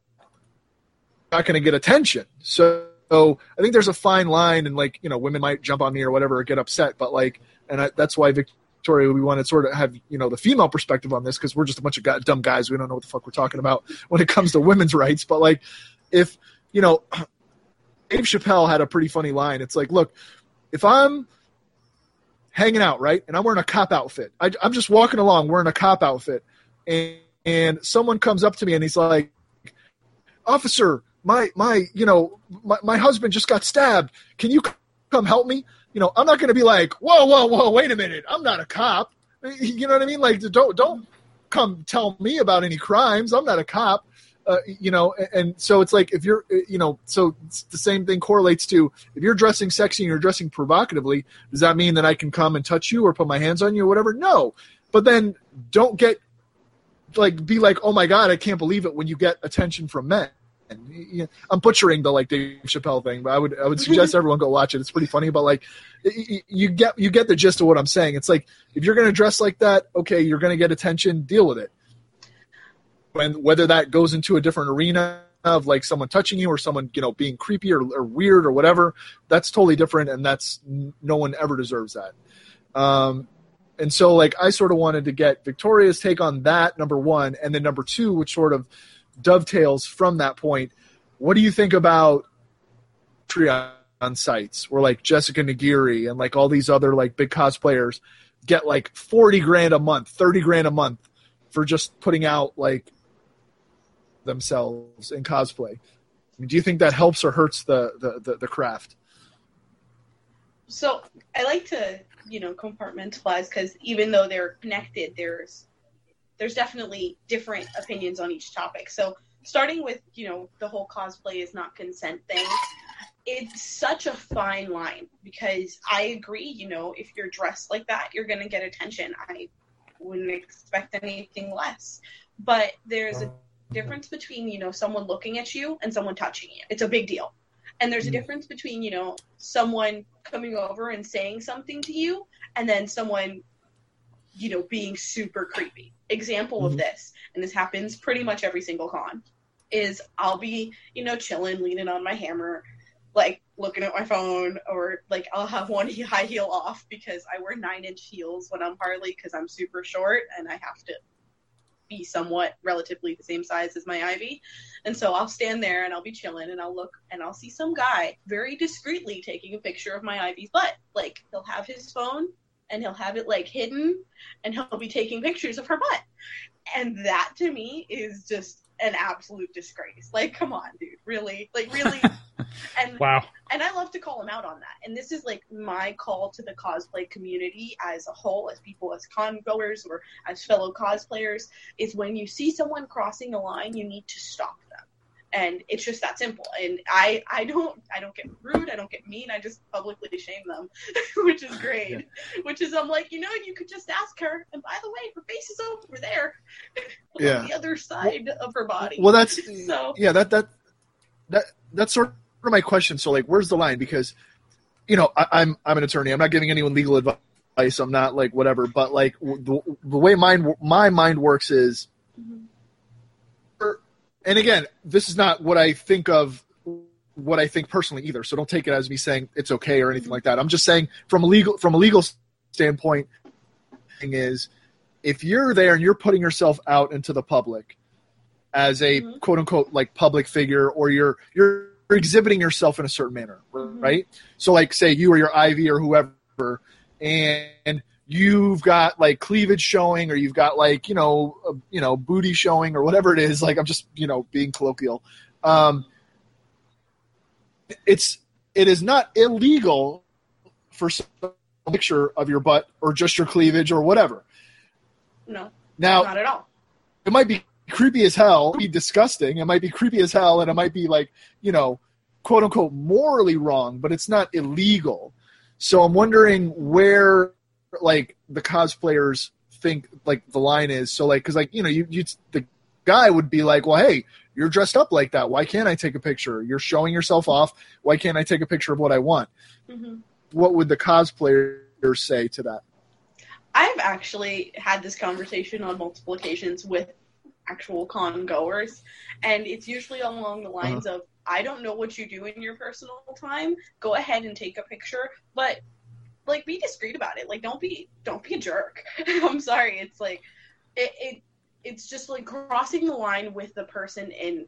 not going to get attention. So, so I think there's a fine line, and like you know, women might jump on me or whatever or get upset. But like, and I, that's why we want to sort of have you know the female perspective on this because we're just a bunch of dumb guys. We don't know what the fuck we're talking about (laughs) when it comes to women's rights. But like, if you know, (clears throat) Dave Chappelle had a pretty funny line. It's like, look, if I'm hanging out, right, and I'm wearing a cop outfit, I, am just walking along wearing a cop outfit, and, and someone comes up to me and he's like, officer, my my you know my, my husband just got stabbed. Can you come help me? You know, I'm not going to be like, whoa, whoa, whoa, wait a minute, I'm not a cop. (laughs) You know what I mean? Like, don't don't come tell me about any crimes. I'm not a cop. Uh, you know, and, and, so it's like if you're, uh, you know, so the same thing correlates to if you're dressing sexy and you're dressing provocatively, does that mean that I can come and touch you or put my hands on you or whatever? No, but then don't get like be like, oh my god, I can't believe it when you get attention from men. I'm butchering the like Dave Chappelle thing, but I would I would suggest everyone go watch it. It's pretty funny, but like you get you get the gist of what I'm saying. It's like if you're gonna dress like that, okay, you're gonna get attention. Deal with it when whether that goes into a different arena of like someone touching you or someone you know being creepy or, or weird or whatever that's totally different and that's no one ever deserves that um, and so like i sort of wanted to get victoria's take on that number one and then number two which sort of dovetails from that point what do you think about on sites where like jessica Nigri and like all these other like big cosplayers get like 40 grand a month 30 grand a month for just putting out like themselves in cosplay. I mean, do you think that helps or hurts the, the, the, the craft? So I like to, you know, compartmentalize because even though they're connected, there's there's definitely different opinions on each topic. So starting with, you know, the whole cosplay is not consent thing, it's such a fine line because I agree, you know, if you're dressed like that, you're going to get attention. I wouldn't expect anything less. But there's a difference between you know someone looking at you and someone touching you. It's a big deal. And there's a mm. difference between you know someone coming over and saying something to you and then someone you know being super creepy. Example mm-hmm. of this, and this happens pretty much every single con, is I'll be you know chilling, leaning on my hammer, like looking at my phone, or like I'll have one (laughs) high heel off because I wear nine inch heels when I'm Harley because I'm super short and I have to be somewhat relatively the same size as my Ivy. And so I'll stand there and I'll be chilling and I'll look and I'll see some guy very discreetly taking a picture of my Ivy's butt. Like he'll have his phone and he'll have it like hidden and he'll be taking pictures of her butt. And that to me is just an absolute disgrace. Like, come on, dude, really? Like, really? (laughs) and wow. And I love to call him out on that. And this is like my call to the cosplay community as a whole, as people, as con goers or as fellow cosplayers, is when you see someone crossing a line, you need to stop them and it's just that simple. And i i don't i don't get rude. I don't get mean. I just publicly shame them (laughs) which is great. Yeah. which is i'm like you know you could just ask her. And by the way her face is over there. (laughs) Yeah. on the other side well, of her body. Well that's (laughs) so yeah that that that that's sort of my question. So like where's the line? Because you know I, i'm i'm an attorney. I'm not giving anyone legal advice. I'm not like whatever. But like the, the way mind my mind works is mm-hmm and again, this is not what I think of what I think personally either. So don't take it as me saying it's okay or anything like that. I'm just saying from a legal from a legal standpoint, thing is if you're there and you're putting yourself out into the public as a mm-hmm. quote unquote like public figure or you're you're exhibiting yourself in a certain manner, mm-hmm. right? So like say you or your Ivy or whoever and you've got like cleavage showing or you've got like you know uh, you know booty showing or whatever it is like i'm just you know being colloquial um it's it is not illegal for a picture of your butt or just your cleavage or whatever no now not at all it might be creepy as hell, be disgusting. It might be creepy as hell, and it might be like you know, quote unquote, morally wrong, but it's not illegal. So I'm wondering where like the cosplayers think like the line is. So like, because like you know, you you the guy would be like, well, hey, you're dressed up like that. Why can't I take a picture? You're showing yourself off. Why can't I take a picture of what I want? hmm What would the cosplayers say to that? I've actually had this conversation on multiple occasions with actual con goers, and it's usually along the lines of, "I don't know what you do in your personal time. Go ahead and take a picture, but like be discreet about it. Like don't be don't be a jerk. (laughs) I'm sorry. It's like it, it it's just like crossing the line with the person in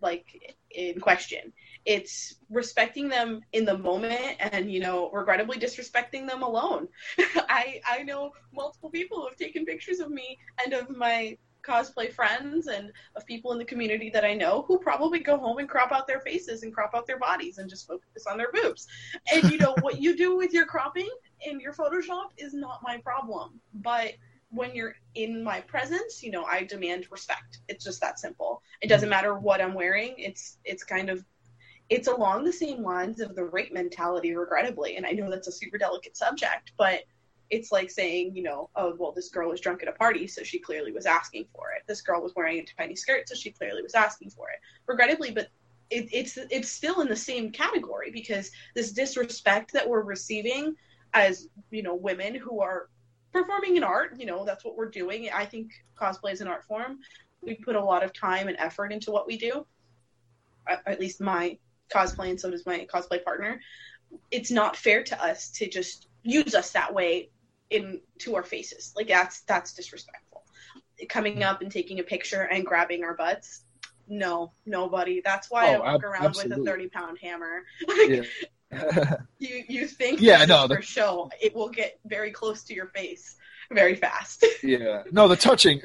like in question. It's respecting them in the moment and you know regrettably disrespecting them alone. (laughs) I I know multiple people who have taken pictures of me and of my cosplay friends and of people in the community that I know who probably go home and crop out their faces and crop out their bodies and just focus on their boobs. And you know what you do with your cropping and your Photoshop is not my problem. But when you're in my presence, you know, I demand respect. It's just that simple. It doesn't matter what I'm wearing. It's it's kind of it's along the same lines of the rape mentality, regrettably. And I know that's a super delicate subject, but it's like saying, you know, oh, well, this girl was drunk at a party, so she clearly was asking for it. This girl was wearing a tiny skirt, so she clearly was asking for it. Regrettably, but it, it's it's still in the same category because this disrespect that we're receiving as you know women who are performing in art, you know, that's what we're doing. I think cosplay is an art form. We put a lot of time and effort into what we do. At least my cosplay, and so does my cosplay partner. It's not fair to us to just use us that way in to our faces. Like that's that's disrespectful. Coming up and taking a picture and grabbing our butts. No, nobody. That's why I Oh, walk ab- around absolutely. with a thirty pound hammer. Like, Yeah. (laughs) you you think Yeah, no, the- for show. It will get very close to your face very fast. (laughs) yeah. No, the touching,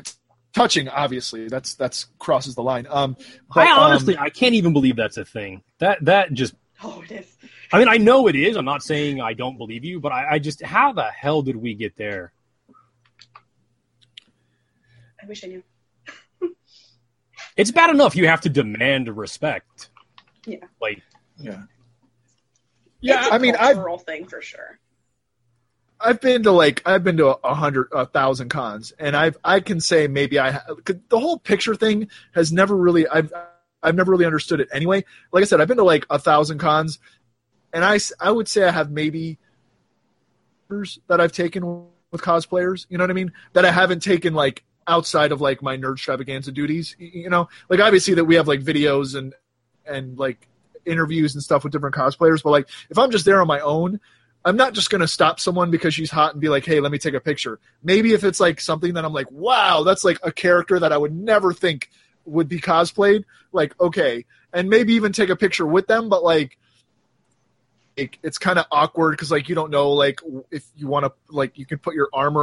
touching. Obviously, that's that's crosses the line. Um, I but, um, honestly, I can't even believe that's a thing. That that just. (laughs) oh, it is. I mean, I know it is. I'm not saying I don't believe you, but I, I just, how the hell did we get there? I wish I knew. (laughs) It's bad enough you have to demand respect. Yeah. Like, yeah. Yeah, it's a I mean, I've- cultural thing for sure. I've been to like I've been to a, a hundred, a thousand cons, and I've I can say maybe I ha- the whole picture thing has never really I've I've never really understood it anyway. Like I said, I've been to like a thousand cons, and I, I would say I have maybe that I've taken with cosplayers. You know what I mean? That I haven't taken like outside of like my Nerdstravaganza duties. You know, like obviously that we have like videos and and like interviews and stuff with different cosplayers, but like if I'm just there on my own. I'm not just to stop someone because she's hot and be like, hey, let me take a picture. Maybe if it's like something that I'm like, wow, that's like a character that I would never think would be cosplayed, like, okay. And maybe even take a picture with them, but like, it, it's kind of awkward because like you don't know like if you want to like you can put your arm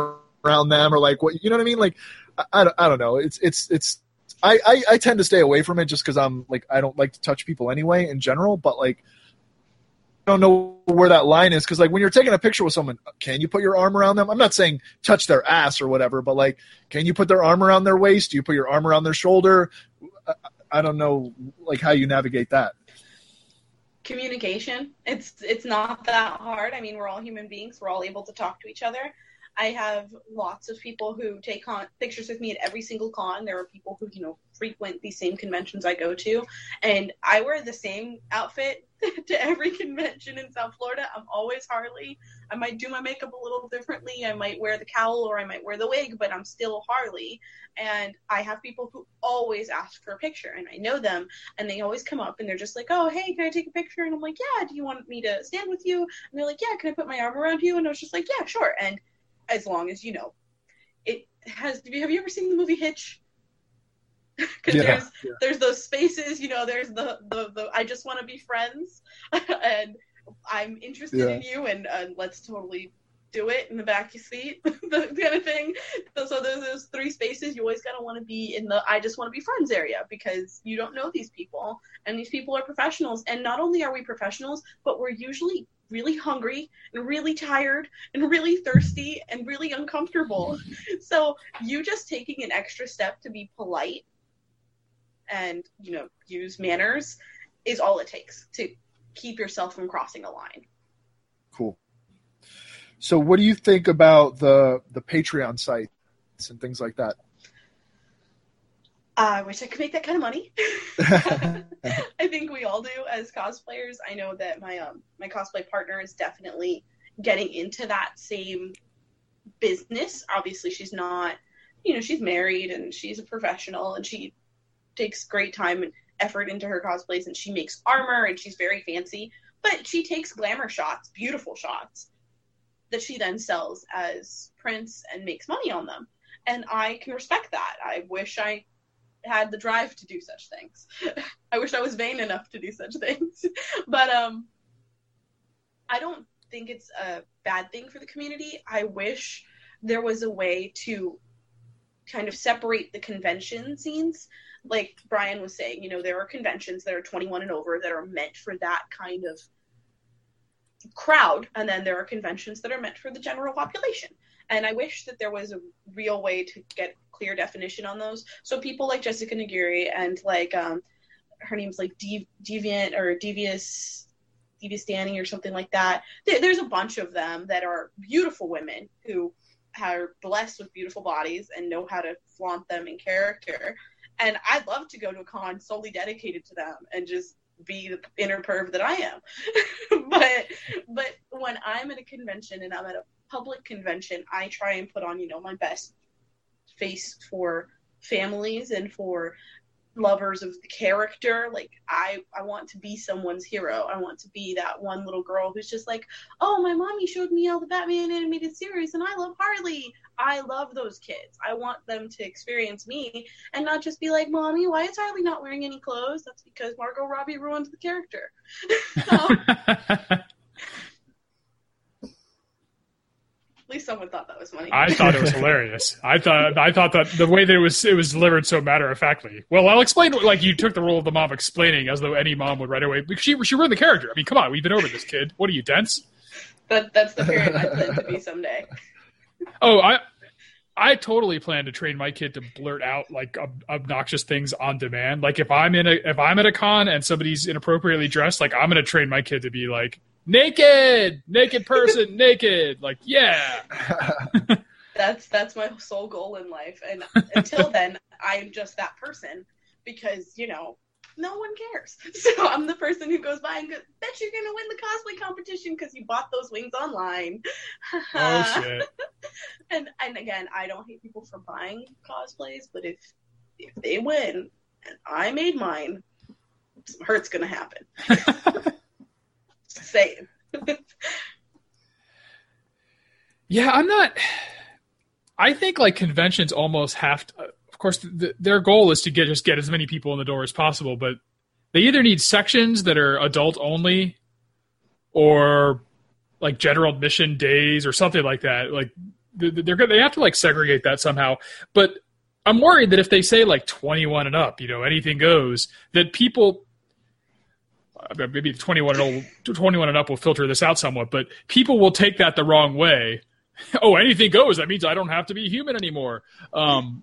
around them or like what you know what I mean like I, I, don't, I don't know it's it's it's I, I I tend to stay away from it just because I'm like I don't like to touch people anyway in general but like don't know where that line is because like when you're taking a picture with someone can you put your arm around them? I'm not saying touch their ass or whatever but like can you put their arm around their waist? Do you put your arm around their shoulder? I, don't know like how you navigate that. Communication it's it's not that hard. I mean we're all human beings. We're all able to talk to each other. I have lots of people who take con- pictures with me at every single con. There are people who you know frequent these same conventions i go to and i wear the same outfit (laughs) to every convention in south florida i'm always harley i might do my makeup a little differently i might wear the cowl or i might wear the wig but i'm still harley and i have people who always ask for a picture and i know them and they always come up and they're just like, "Oh, hey, can I take a picture?" And I'm like, "Yeah." Do you want me to stand with you? And they're like, "Yeah." Can I put my arm around you? And I was just like, "Yeah, sure." And as long as you know, it has. Have you ever seen the movie Hitch? (laughs) Because Yeah. there's Yeah. there's those spaces, you know. There's the the, the I just want to be friends, (laughs) and I'm interested Yeah. in you, and uh, let's totally do it in the back seat, (laughs) the kind of thing. So, so there's those three spaces. You always gotta want to be in the I just want to be friends area because you don't know these people, and these people are professionals. And not only are we professionals, but we're usually really hungry and really tired and really thirsty and really uncomfortable. so you just taking an extra step to be polite and you know use manners is all it takes to keep yourself from crossing a line. Cool. So, what do you think about the the Patreon sites and things like that? I wish I could make that kind of money. (laughs) I think we all do as cosplayers. I know that my um my cosplay partner is definitely getting into that same business. Obviously, she's not, you know, she's married and she's a professional and she takes great time and effort into her cosplays and she makes armor and she's very fancy, but she takes glamour shots, beautiful shots that she then sells as prints and makes money on them. And I can respect that. I wish I had the drive to do such things. (laughs) I wish I was vain enough to do such things. (laughs) but um I don't think it's a bad thing for the community. I wish there was a way to kind of separate the convention scenes. Like Brian was saying, you know, there are conventions that are 21 and over that are meant for that kind of crowd, and then there are conventions that are meant for the general population. And I wish that there was a real way to get clear definition on those. So people like Jessica Nigri and like um, her name's like Deviant or Devious Devious Danny or something like that. There's a bunch of them that are beautiful women who are blessed with beautiful bodies and know how to flaunt them in character. And I'd love to go to a con solely dedicated to them and just be the inner perv that I am. (laughs) but but when I'm at a convention and I'm at a public convention, I try and put on, you know, my best face for families and for lovers of the character. Like i i want to be someone's hero. I want to be that one little girl who's just like oh my mommy showed me all the batman animated series and i love harley. I love those kids. I want them to experience me and not just be like mommy why is harley not wearing any clothes that's because margot robbie ruined the character (laughs) (laughs) At least someone thought that was funny. I thought it was hilarious. I thought I thought that the way that it was it was delivered so matter of factly. Well, I'll explain. Like you took the role of the mom, explaining as though any mom would right away. Because she she ruined the character. I mean, come on, we've been over this, kid. What are you dense? That that's the parent I plan to be someday. (laughs) Oh, I I totally plan to train my kid to blurt out like ob- obnoxious things on demand. Like if I'm in a if I'm at a con and somebody's inappropriately dressed, like I'm gonna train my kid to be like, naked, naked person, (laughs) naked. Like, yeah. that's that's my sole goal in life, and until (laughs) then, I'm just that person because you know no one cares. (laughs) So I'm the person who goes by and goes, bet you're gonna win the cosplay competition because you bought those wings online. oh shit. and and again, I don't hate people for buying cosplays, but if if they win and I made mine, some hurt's gonna happen. Saying. (laughs) yeah, I'm not. I think like conventions almost have to. Of course, the, their goal is to get just get as many people in the door as possible, but they either need sections that are adult only, or like general admission days or something like that. Like they're they have to like segregate that somehow. But I'm worried that if they say like 21 and up, you know, anything goes, that people maybe 21 and, old, 21 and up will filter this out somewhat, but people will take that the wrong way. (laughs) oh, anything goes. That means I don't have to be human anymore. Um,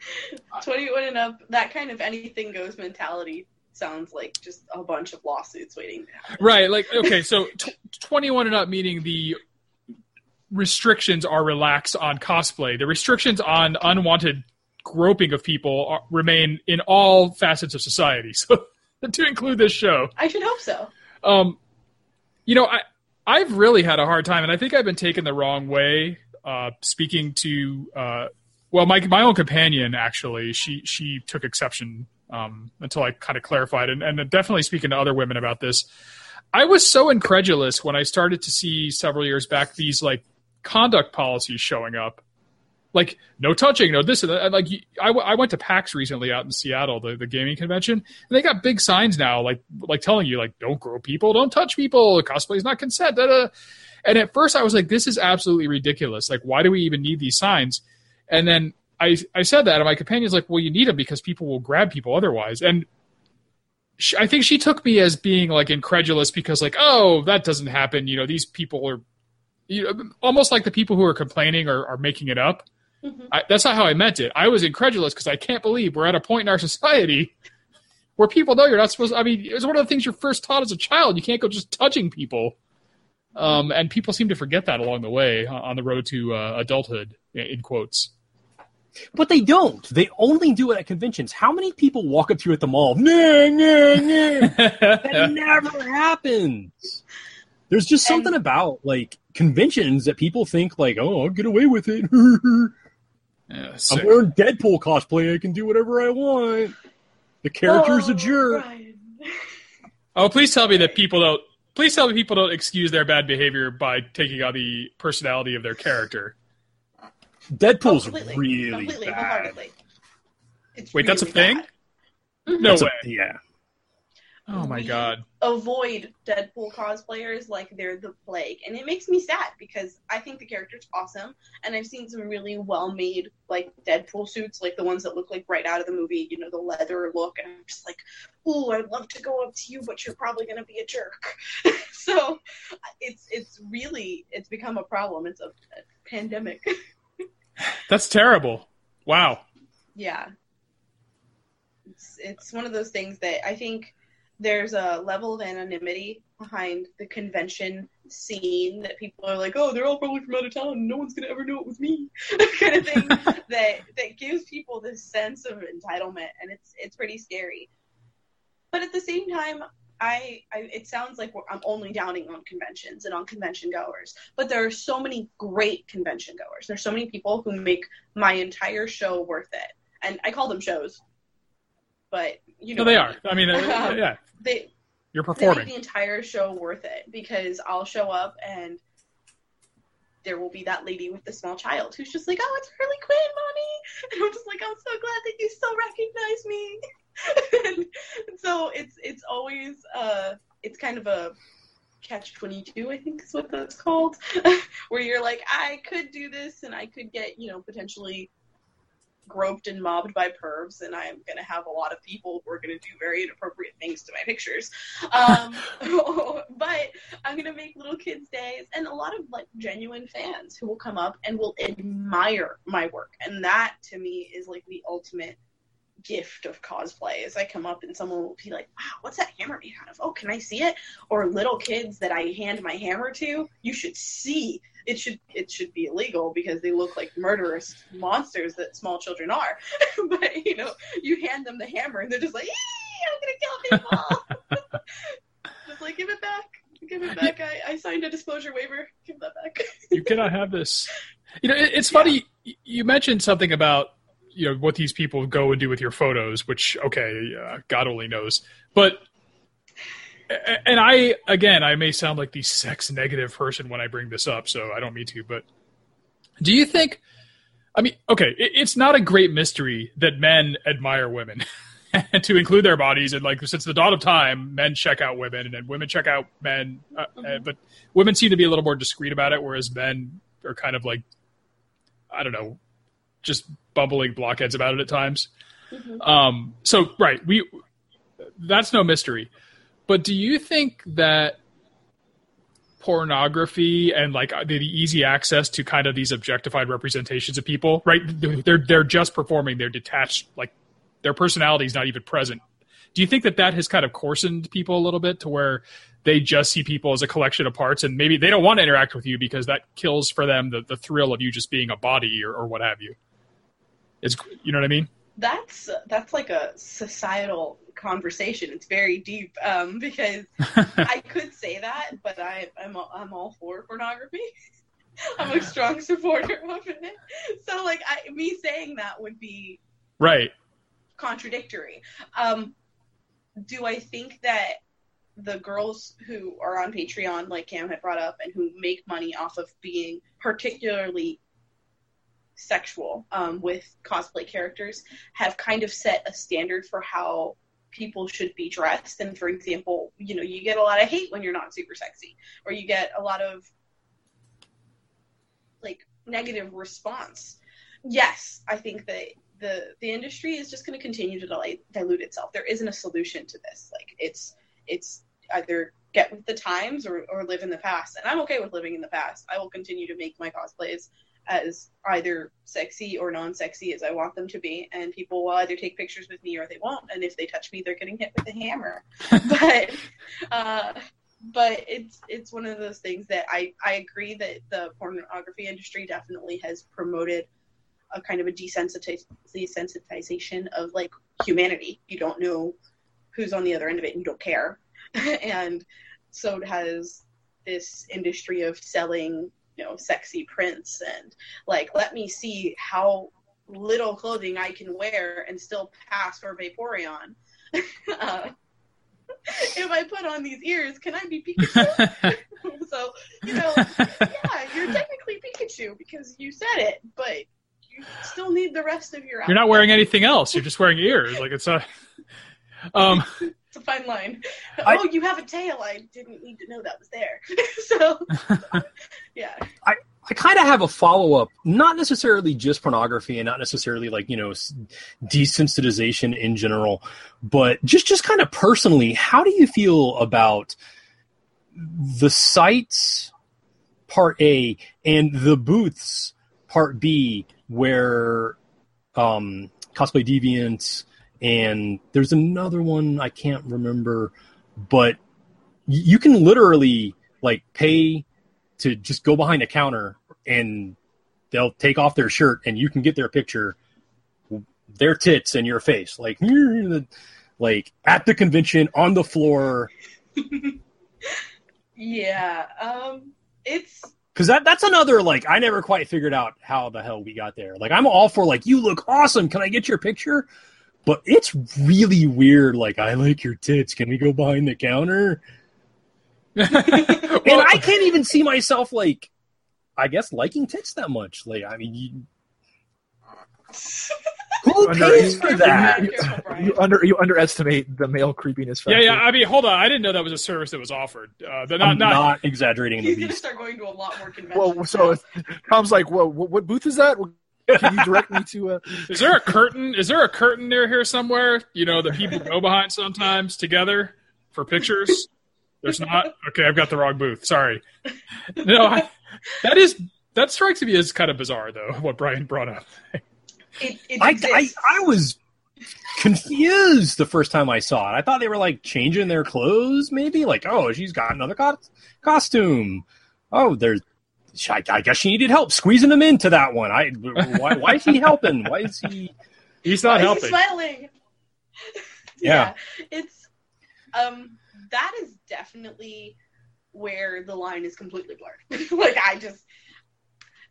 (laughs) 21 and up, that kind of anything goes mentality sounds like just a bunch of lawsuits waiting to happen. Right. Like, okay, so t- 21 and up meaning the restrictions are relaxed on cosplay. The restrictions on unwanted groping of people are, remain in all facets of society. (laughs) So (laughs) to include this show. I should hope so. Um, you know, I I've really had a hard time, and I think I've been taken the wrong way. Uh, speaking to uh, well, my my own companion actually, she she took exception um, until I kind of clarified, and, and definitely speaking to other women about this. I was so incredulous when I started to see several years back these like conduct policies showing up like no touching, no this and that. Like I, I went to PAX recently out in Seattle, the, the gaming convention, and they got big signs now, like like telling you like don't grow people, don't touch people, cosplay is not consent. Da, da. And at first I was like, this is absolutely ridiculous. Like why do we even need these signs? And then I I said that, and my companion's like, well, you need them because people will grab people otherwise. And sh I think she took me as being like incredulous because like, oh, that doesn't happen. You know, these people are, you know, almost like the people who are complaining are, are making it up. Mhm. I, that's not how I meant it. I was incredulous because I can't believe we're at a point in our (laughs) society where people know you're not supposed. I mean, it was one of the things you're first taught as a child. You can't go just touching people. Um, and people seem to forget that along the way uh, on the road to uh, adulthood, in quotes. But they don't. They only do it at conventions. How many people walk up to you at the mall? Nah, nah, nah. That never happens. There's just And- something about like conventions that people think like, oh, I'll get away with it. (laughs) Yeah, I'm wearing Deadpool cosplay. I can do whatever I want. The character's Oh, a jerk. Ryan. Oh, please tell me that people don't. Please tell me people don't excuse their bad behavior by taking on the personality of their character. Deadpool's Completely, really completely, bad. wholeheartedly. It's Wait, that's a really thing? bad. No That's a- way. yeah. Oh my god. Avoid Deadpool cosplayers like they're the plague, and it makes me sad because I think the character's awesome, and I've seen some really well-made like Deadpool suits, like the ones that look like right out of the movie, you know, the leather look, and I'm just like, ooh, I'd love to go up to you, but you're probably gonna be a jerk. (laughs) so it's it's really it's become a problem. It's a, a pandemic. (laughs) That's terrible. Wow. yeah it's it's one of those things that i think there's a level of anonymity behind the convention scene that people are like oh they're all probably from out of town. No one's gonna ever know it was me. (laughs) Kind of thing. (laughs) That that gives people this sense of entitlement and it's it's pretty scary. But at the same time I, I it sounds like we're, I'm only downing on conventions and on convention goers, but there are so many great convention goers. There's so many people who make my entire show worth it, and I call them shows, but you know No, they are. I mean, uh, (laughs) yeah, They you're performing. the entire show worth it because I'll show up and there will be that lady with the small child who's just like, "Oh, it's Harley Quinn, mommy," (laughs) and I'm just like, "I'm so glad that you still recognize me." (laughs) and so it's it's always uh it's kind of a catch 22 i think is what that's called where you're like i could do this and i could get you know potentially groped and mobbed by pervs and i'm going to have a lot of people who are going to do very inappropriate things to my pictures um, (laughs) but i'm going to make little kids days and a lot of like genuine fans who will come up and will admire my work and that to me is like the ultimate gift of cosplay is I come up and someone will be like, wow, what's that hammer made out of? Oh, can I see it? Or little kids that I hand my hammer to, you should see. It should it should be illegal because they look like murderous monsters that small children are. (laughs) but you know, you hand them the hammer and they're just like, I'm gonna kill people. (laughs) just like give it back. Give it back. I, I signed a disclosure waiver. Give that back. you cannot have this. You know, it, it's funny. y You mentioned something about you know what these people go and do with your photos, which okay, uh, God only knows. But and I again, I may sound like the sex negative person when I bring this up, so I don't mean to. But do you think? I mean, okay, it, it's not a great mystery that men admire women. (laughs) to include their bodies and like since the dawn of time men check out women and then women check out men uh, uh, but women seem to be a little more discreet about it whereas men are kind of like i don't know just bumbling blockheads about it at times um so right we that's no mystery but do you think that pornography and like uh, the, the easy access to kind of these objectified representations of people right? They're they're just performing. They're detached like their personality is not even present. Do you think that that has kind of coarsened people a little bit to where they just see people as a collection of parts and maybe they don't want to interact with you because that kills for them the, the thrill of you just being a body or, or what have you? It's you know what i mean? That's that's like a societal conversation. It's very deep um, (laughs) because (laughs) I could say that, but I, I'm all, I'm all for pornography. (laughs) I'm a strong supporter of it. So like I, me saying that would be right contradictory. Um, do I think that the girls who are on Patreon, like Cam had brought up, and who make money off of being particularly sexual um, with cosplay characters, have kind of set a standard for how people should be dressed. And for example, you know, you get a lot of hate when you're not super sexy, or you get a lot of like negative response. Yes, I think that the the industry is just going to continue to dilute, dilute itself. There isn't a solution to this. Like it's it's either get with the times or, or live in the past. And I'm okay with living in the past. I will continue to make my cosplays as either sexy or non-sexy as I want them to be, and people will either take pictures with me or they won't. And if they touch me, they're getting hit with a hammer. (laughs) but uh, but it's it's one of those things that I I agree that the pornography industry definitely has promoted a kind of a desensitiz- desensitization of like humanity. You don't know who's on the other end of it, and you don't care. (laughs) and so has this industry of selling you know sexy prints and like let me see how little clothing I can wear and still pass for Vaporeon. (laughs) uh, if I put on these ears, can I be Pikachu? (laughs) so, you know, yeah, you're technically Pikachu because you said it, but you still need the rest of your outfit. You're not wearing anything else. You're just wearing ears. Like it's a. Um, it's a fine line. (laughs) I, oh, you have a tail. I didn't need to know that was there. (laughs) so, (laughs) yeah. I, I kind of have a follow up, not necessarily just pornography and not necessarily like, you know, desensitization in general, but just, just kind of personally, how do you feel about the sites part A and the booths part B where um, Cosplay Deviants and there's another one I can't remember, but you can literally like pay to just go behind a counter and they'll take off their shirt and you can get their picture, their tits and your face, like (laughs) like at the convention on the floor. (laughs) yeah, um, it's because that that's another like I never quite figured out how the hell we got there. Like I'm all for like you look awesome. Can I get your picture? But it's really weird. Like, I like your tits. Can we go behind the counter? (laughs) well, and I can't even see myself like, I guess liking tits that much. Like, I mean, you, (laughs) who under, pays for that? You, you, under you underestimate the male creepiness factor. Yeah, yeah. I mean, hold on. I didn't know that was a service that was offered. Uh, not, I'm not, not exaggerating. He's gonna start going to a lot more conventions. Well, so Tom's like, "Well, what, what booth is that?" Can you direct me to a? (laughs) Is there a curtain? Is there a curtain near here somewhere? You know that people go behind sometimes together for pictures. There's not. Okay, I've got the wrong booth. Sorry. No, I, that is that strikes me as kind of bizarre though. What Brian brought up. It, it I, I I was confused the first time I saw it. I thought they were like changing their clothes, maybe like oh she's got another co- costume. Oh, there's I, I, guess she needed help squeezing him into that one. I why, why is he helping? Why is he? (laughs) He's not why helping. He's smiling. (laughs) yeah. yeah, it's um that is definitely where the line is completely blurred. (laughs) like I just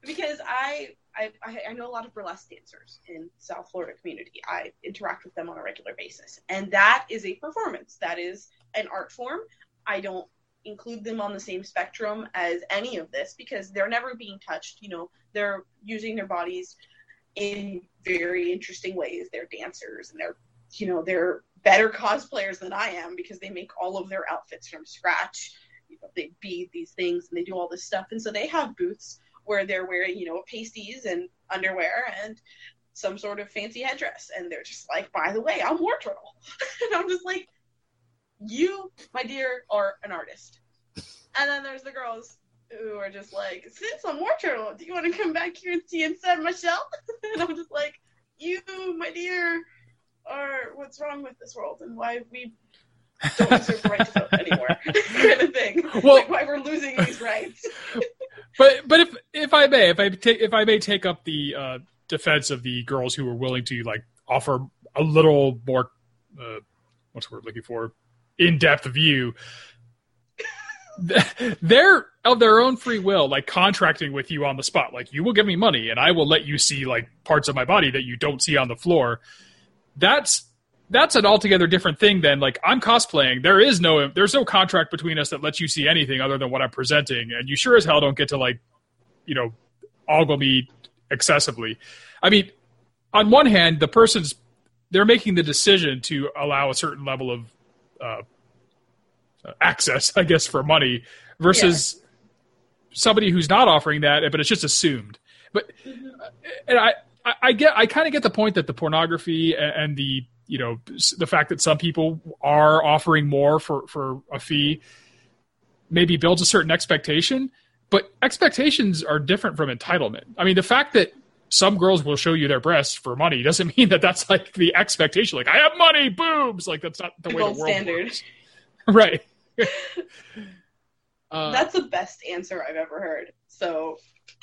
because I, I I know a lot of burlesque dancers in South Florida community. I interact with them on a regular basis, and that is a performance. That is an art form. I don't include them on the same spectrum as any of this because they're never being touched. You know, they're using their bodies in very interesting ways. They're dancers and they're, you know, they're better cosplayers than I am because they make all of their outfits from scratch. You know, they bead these things and they do all this stuff. And so they have booths where they're wearing, you know, pasties and underwear and some sort of fancy headdress. And they're just like, by the way, I'm War Turtle. (laughs) and I'm just like, you, my dear, are an artist. And then there's the girls who are just like, since I'm War Turtle, do you want to come back here and see inside my shell? (laughs) and I'm just like, you, my dear, are what's wrong with this world and why we don't (laughs) deserve the right to vote anymore, (laughs) kind of thing. Well, like why we're losing these rights. but but if if I may, if I take if I may take up the uh, defense of the girls who were willing to like offer a little more, uh, what's the word looking for, in depth view. They're of their own free will, like contracting with you on the spot. Like you will give me money, and I will let you see like parts of my body that you don't see on the floor. That's that's an altogether different thing than like I'm cosplaying. There is no there's no contract between us that lets you see anything other than what I'm presenting, and you sure as hell don't get to like, you know, ogle me excessively. I mean, on one hand, the person's they're making the decision to allow a certain level of uh, access, I guess, for money versus yeah. somebody who's not offering that, but it's just assumed. But mm-hmm. and I I, get I kind of get the point that the pornography and, and the you know the fact that some people are offering more for for a fee maybe builds a certain expectation but expectations are different from entitlement i mean the fact that some girls will show you their breasts for money doesn't (laughs) mean that that's like the expectation like i have money boobs like that's not the, The way the world standard. works (laughs) right uh, (laughs) That's the best answer I've ever heard. So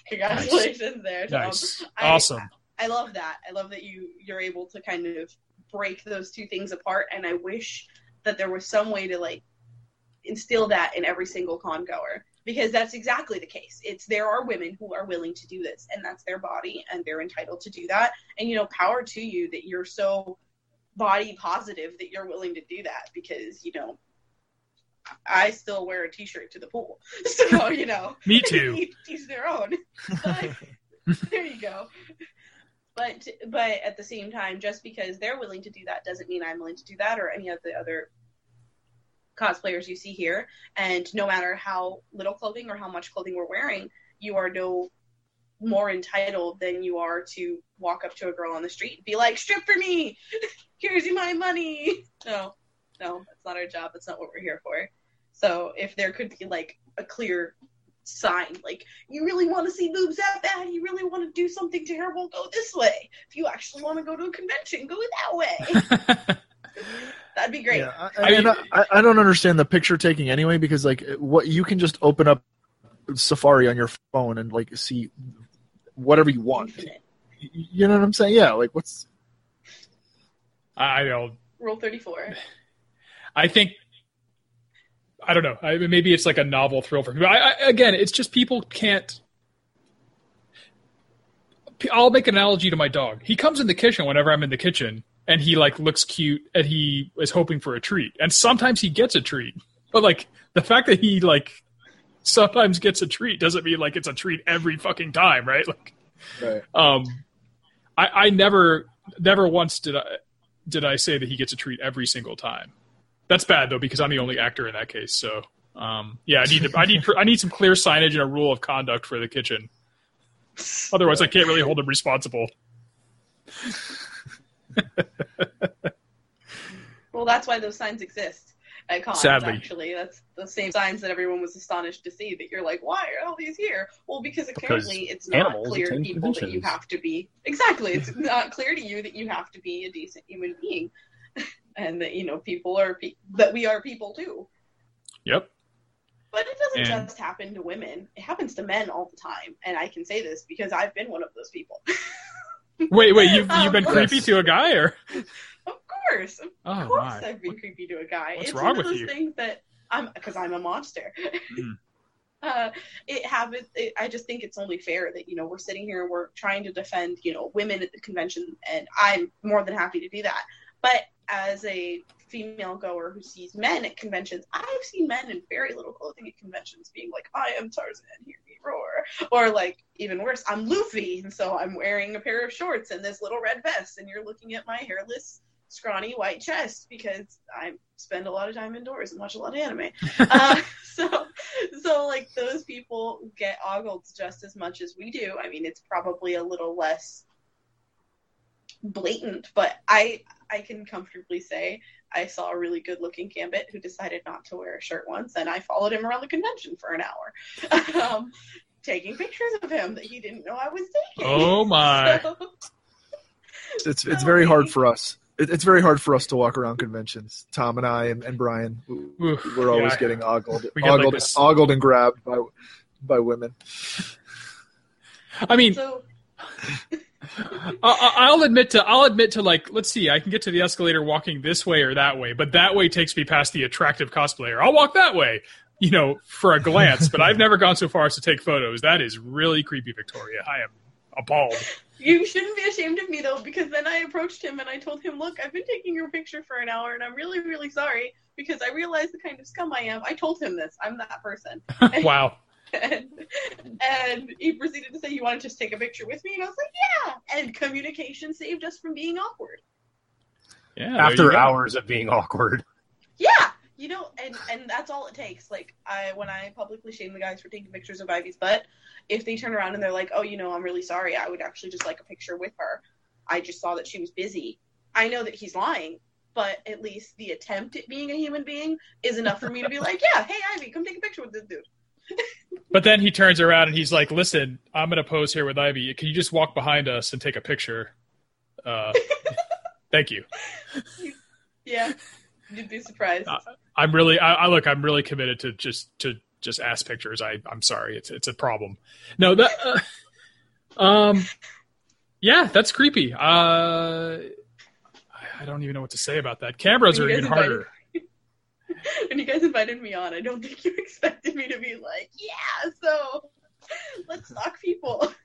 congratulations there, Tom. nice I- awesome I love that. I love that you you're able to kind of break those two things apart and I wish that there was some way to like instill that in every single con goer because that's exactly the case. It's there are women who are willing to do this and that's their body and they're entitled to do that. And you know, power to you that you're so body positive that you're willing to do that because, you know, I still wear a t-shirt to the pool. (laughs) So, you know, (laughs) me (laughs) too each, each their own. But there you go. But but at the same time, just because they're willing to do that doesn't mean I'm willing to do that or any of the other cosplayers you see here. And no matter how little clothing or how much clothing we're wearing, you are no more entitled than you are to walk up to a girl on the street and be like, "Strip for me. (laughs) Here's my money." No, no, that's not our job. That's not what we're here for. So if there could be like a clear sign, like you really want to see boobs that bad, you really want to do something terrible, go this way. If you actually want to go to a convention, go that way. (laughs) (laughs) That'd be great. Yeah, I I, mean- I, I don't understand the picture taking anyway because like what you can just open up Safari on your phone and like see whatever you want. Infinite. You know what I'm saying? Yeah. Like what's i don't Rule thirty four. I think I don't know. I, maybe it's like a novel thrill for me. I, I, again, it's just people can't. I'll make an analogy to my dog. He comes in the kitchen whenever I'm in the kitchen, and he like looks cute, and he is hoping for a treat. And sometimes he gets a treat, but like the fact that he like sometimes gets a treat doesn't mean like it's a treat every fucking time, right? (laughs) Like, right. um, I, I never, never once did I did I say that he gets a treat every single time. That's bad though because I'm the only actor in that case. So, um, yeah, I need to, I need I need some clear signage and a rule of conduct for the kitchen. Otherwise, I can't really hold him responsible. (laughs) Well, that's why those signs exist at cons. Sadly. actually, that's the same signs that everyone was astonished to see. That you're like, why are all these here? Well, because apparently it's not clear to people that you have to be (laughs) exactly. It's not clear to you that you have to be a decent human being, (laughs) and that you know people are pe- that we are people too. Yep. But it doesn't And- just happen to women; it happens to men all the time. And I can say this because I've been one of those people. Wait, wait, you've (laughs) you've been creepy to a guy, or of course, of oh course, my, I've been creepy to a guy. what's it's wrong one of those you? things that I'm because I'm a monster. (laughs) Hmm. uh, it happens. It, I just think it's only fair that you know we're sitting here and we're trying to defend you know women at the convention, and I'm more than happy to do that. But as a female goer who sees men at conventions, I've seen men in very little clothing at conventions being like, "I am Tarzan, hear me roar," or like even worse, "I'm Luffy," and so I'm wearing a pair of shorts and this little red vest, and you're looking at my hairless scrawny white chest because I spend a lot of time indoors and watch a lot of anime. (laughs) uh, so, so like those people get ogled just as much as we do. I mean, it's probably a little less blatant, but I I can comfortably say I saw a really good looking Gambit who decided not to wear a shirt once, and I followed him around the convention for an hour, (laughs) um, taking pictures of him that he didn't know I was taking. Oh, my. (laughs) So- It's it's very hard for us. It, it's very hard for us to walk around conventions. Tom and I and, and Brian, Oof, we're always yeah. getting ogled, We get, ogled, this- ogled and grabbed by by women. I mean, so I- (laughs) I- I'll admit to I'll admit to like let's see I can get to the escalator walking this way or that way, but that way takes me past the attractive cosplayer. I'll walk that way, you know, for a glance. but I've never gone so far as to take photos. That is really creepy, Victoria. I am appalled. You shouldn't be ashamed of me though, because then I approached him and I told him, "Look, I've been taking your picture for an hour, and I'm really, really sorry because I realize the kind of scum I am." I told him this. I'm that person, (laughs) wow. And, (laughs) and he proceeded to say, "You want to just take a picture with me?" And I was like, "Yeah." And communication saved us from being awkward. Yeah. After hours of being awkward. Yeah, you know, and and and that's all it takes. Like I when I publicly shame the guys for taking pictures of Ivy's butt, if they turn around and they're like, "Oh, you know, I'm really sorry. I would actually just like a picture with her. I just saw that she was busy." I know that he's lying, but at least the attempt at being a human being is enough for me to be like, "Yeah, hey Ivy, come take a picture with this dude." But then he turns around and he's like, "Listen, I'm gonna pose here with Ivy. Can you just walk behind us and take a picture?" Uh, (laughs) thank you. Yeah, you'd be surprised. Uh, I'm really, I, I look, I'm really committed to just to just ask pictures. I, I'm sorry, it's it's a problem. No, that, uh, um, yeah, that's creepy. Uh, I, I don't even know what to say about that. Cameras are even harder. (laughs) when you guys invited me on, I don't think you (laughs) expected me to be like, "Yeah, so let's talk people." (laughs)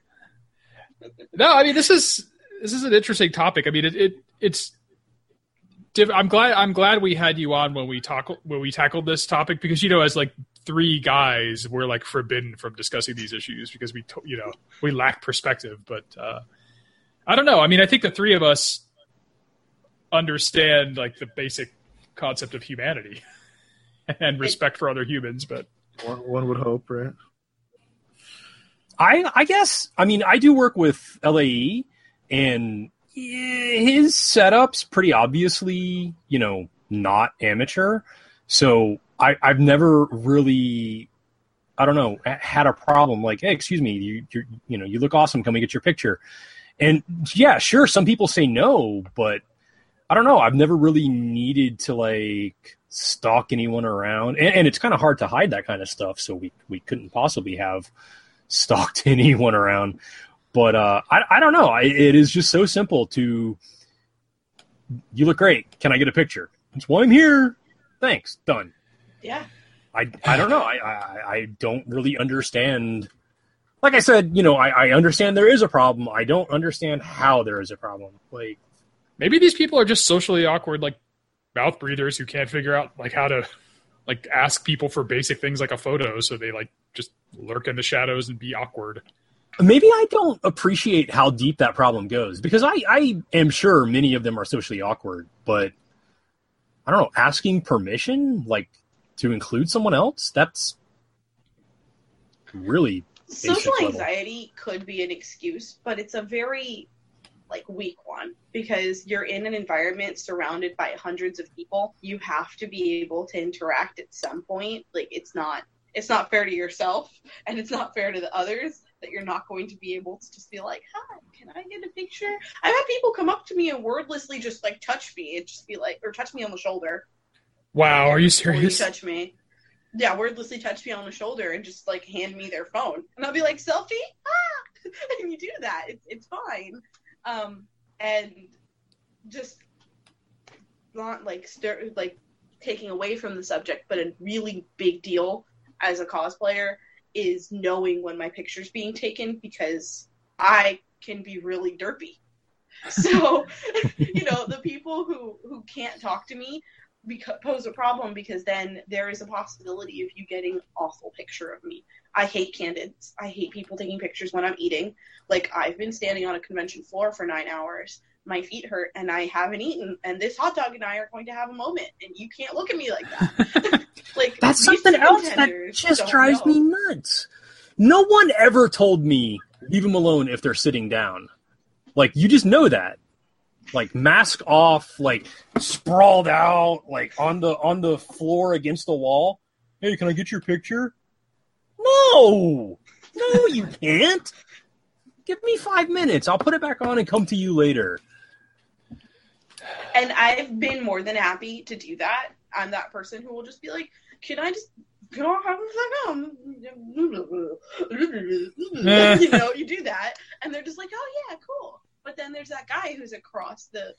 No, I mean this is this is an interesting topic. I mean it, it it's. diff- I'm glad I'm glad we had you on when we talk when we tackled this topic because you know as like three guys we're like forbidden from discussing these issues because we you know we lack perspective. But uh, I don't know. I mean I think the three of us understand like the basic concept of humanity (laughs) and respect for other humans. But One, one would hope, right? I I guess I mean I do work with LAE and his setup's pretty obviously you know not amateur, so I I've never really I don't know had a problem like hey excuse me you you you know you look awesome come and get your picture, and yeah sure some people say no but I don't know I've never really needed to like stalk anyone around and, and it's kind of hard to hide that kind of stuff so we we couldn't possibly have stalked (laughs) anyone around. But uh, I, I don't know. I, it is just so simple to. You look great. Can I get a picture? That's why I'm here. Thanks. Done. Yeah, I, I don't know. I, I, I don't really understand. Like I said, you know, I, I understand there is a problem. I don't understand how there is a problem. Like, maybe these people are just socially awkward like mouth breathers who can't figure out like how to like ask people for basic things like a photo so they like just lurk in the shadows and be awkward maybe I don't appreciate how deep that problem goes because I, I am sure many of them are socially awkward, but I don't know, asking permission, like to include someone else, that's really social level. anxiety could be an excuse, but it's a very like week one because you're in an environment surrounded by hundreds of people. You have to be able to interact at some point. Like it's not it's not fair to yourself (laughs) and it's not fair to the others that you're not going to be able to just be like, "Hi, can I get a picture?" I've had people come up to me and wordlessly just like touch me and just be like or touch me on the shoulder. wow are you serious touch me. Yeah, wordlessly touch me on the shoulder and just like hand me their phone, and I'll be like, "Selfie!" Ah! (laughs) and you do that. It's it's fine. Um, and just not like stir like taking away from the subject, but a really big deal as a cosplayer is knowing when my picture's being taken because I can be really derpy. (laughs) So, (laughs) you know, the people who who can't talk to me beca- pose a problem because then there is a possibility of you getting an awful picture of me. I hate candids. I hate people taking pictures when I'm eating. Like I've been standing on a convention floor for nine hours. My feet hurt and I haven't eaten. And this hot dog and I are going to have a moment, and you can't look at me like that. (laughs) like That's something else that just drives know. me nuts. No one ever told me leave them alone if they're sitting down. Like you just know that. Like mask off, like sprawled out, like on the on the floor against the wall. Hey, can I get your picture? No, no, you (laughs) can't. Give me five minutes. I'll put it back on and come to you later. And I've been more than happy to do that. I'm that person who will just be like, "Can I just can I have a second?" you know, you do that, and they're just like, "Oh yeah, cool." But then there's that guy who's across the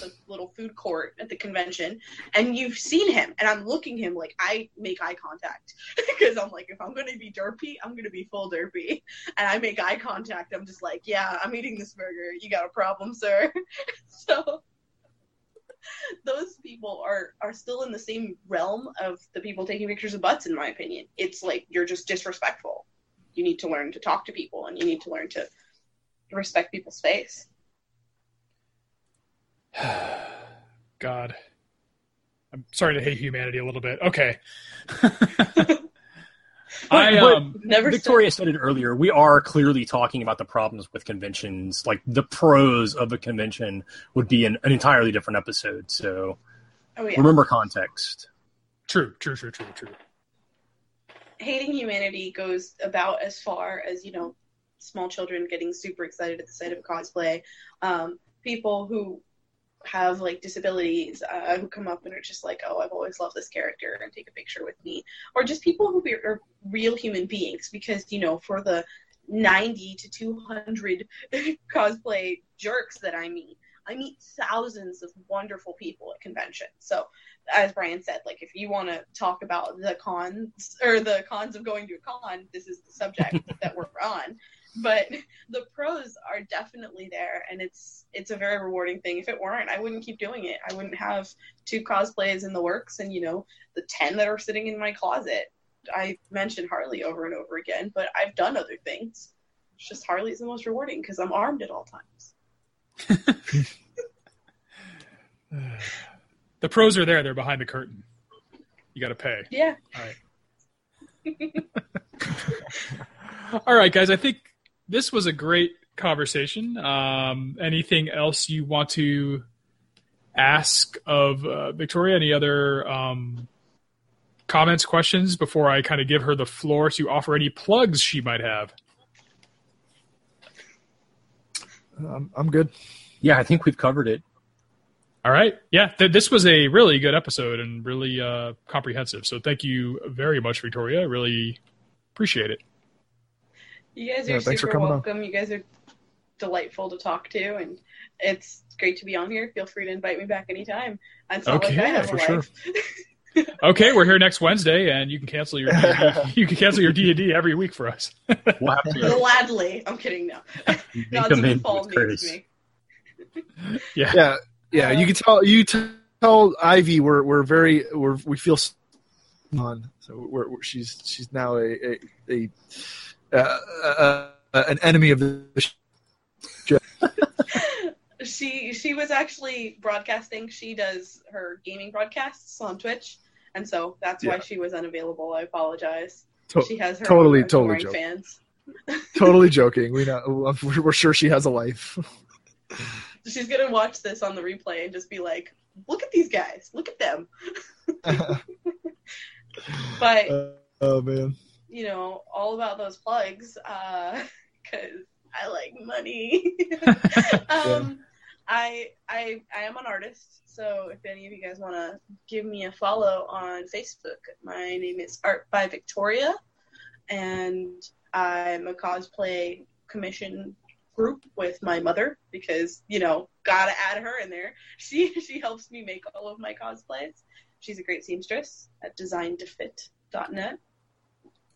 the little food court at the convention, and you've seen him, and I'm looking him like I make eye contact (laughs) because I'm like, if I'm gonna be derpy, I'm gonna be full derpy, and I make eye contact. I'm just like, yeah, I'm eating this burger. You got a problem, sir? (laughs) so those people are are still in the same realm of the people taking pictures of butts in my opinion it's like you're just disrespectful you need to learn to talk to people and you need to learn to respect people's space (sighs) God. I'm starting to hate humanity a little bit. Okay. (laughs) (laughs) But- I um Never Victoria said it earlier. We are clearly talking about the problems with conventions. Like the pros of a convention would be an, an entirely different episode. So Oh yeah. remember context. true, true, true, true, true. hating humanity goes about as far as you know small children getting super excited at the sight of cosplay. Um, people who have like disabilities uh, who come up and are just like oh i've always loved this character and take a picture with me. Or just people who be, are real human beings because you know for the 90 to 200 (laughs) cosplay jerks that i meet i meet thousands of wonderful people at conventions. So as Brian said, like if you want to talk about the cons or the cons of going to a con, this is the subject (laughs) that we're on. But (laughs) the pros are definitely there, and it's it's a very rewarding thing. If it weren't, I wouldn't keep doing it. I wouldn't have two cosplays in the works, and you know the ten that are sitting in my closet. I mentioned Harley over and over again, but I've done other things. It's just Harley's the most rewarding because I'm armed at all times. (laughs) The pros are there, they're behind the curtain. You gotta pay. Yeah. All right, (laughs) guys. I think this was a great conversation. Um, anything else you want to ask of uh, Victoria? Any other um, comments, questions before I kind of give her the floor to offer any plugs she might have? I'm, I'm good. Yeah, I think we've covered it. All right. Yeah, th- this was a really good episode and really uh, comprehensive. So thank you very much, Victoria. I really appreciate it. You guys are Yeah, thanks for super coming on. welcome. You guys are delightful to talk to, and it's great to be on here. Feel free to invite me back anytime. It's not like I Okay, have for a sure. Okay, we're here next Wednesday, and you can cancel your D&D. (laughs) you can cancel your D and D every week for us. (laughs) We'll Gladly. I'm kidding. No. (laughs) make Gods them in Fall with needs me. yeah. Yeah, yeah. You can tell you tell Ivy we're we're very we're we feel on. So we're, we're she's she's now a a, a uh, uh, uh, an enemy of the. (laughs) She she was actually broadcasting. She does her gaming broadcasts on Twitch, and so that's why Yeah. she was unavailable. I apologize. To- she has her totally, totally joke. fans. (laughs) totally joking. We know we're, we're sure she has a life. She's gonna watch this on the replay and just be like, "Look at these guys! Look at them!" (laughs) But oh man. You know, all about those plugs, (laughs) because I like money. (laughs) (laughs) um, I I I am an artist, so if any of you guys want to give me a follow on Facebook, my name is Art by Victoria, and I'm a cosplay commission group with my mother because you know gotta add her in there. She she helps me make all of my cosplays. She's a great seamstress at designtofit.net.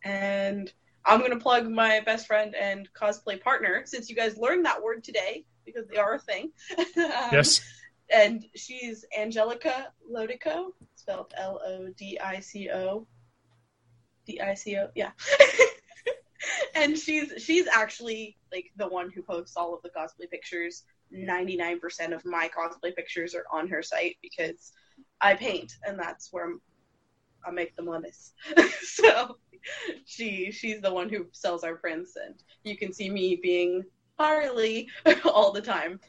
And I'm going to plug my best friend and cosplay partner since you guys learned that word today because they are a thing. Um, (laughs) Yes. And she's Angelica Lodico, spelled L O D I C O. D I C O, yeah. (laughs) and she's she's actually like the one who posts all of the cosplay pictures. 99% of my cosplay pictures are on her site because I paint and that's where I make the money. (laughs) so she she's the one who sells our prints and you can see me being Harley (laughs) all the time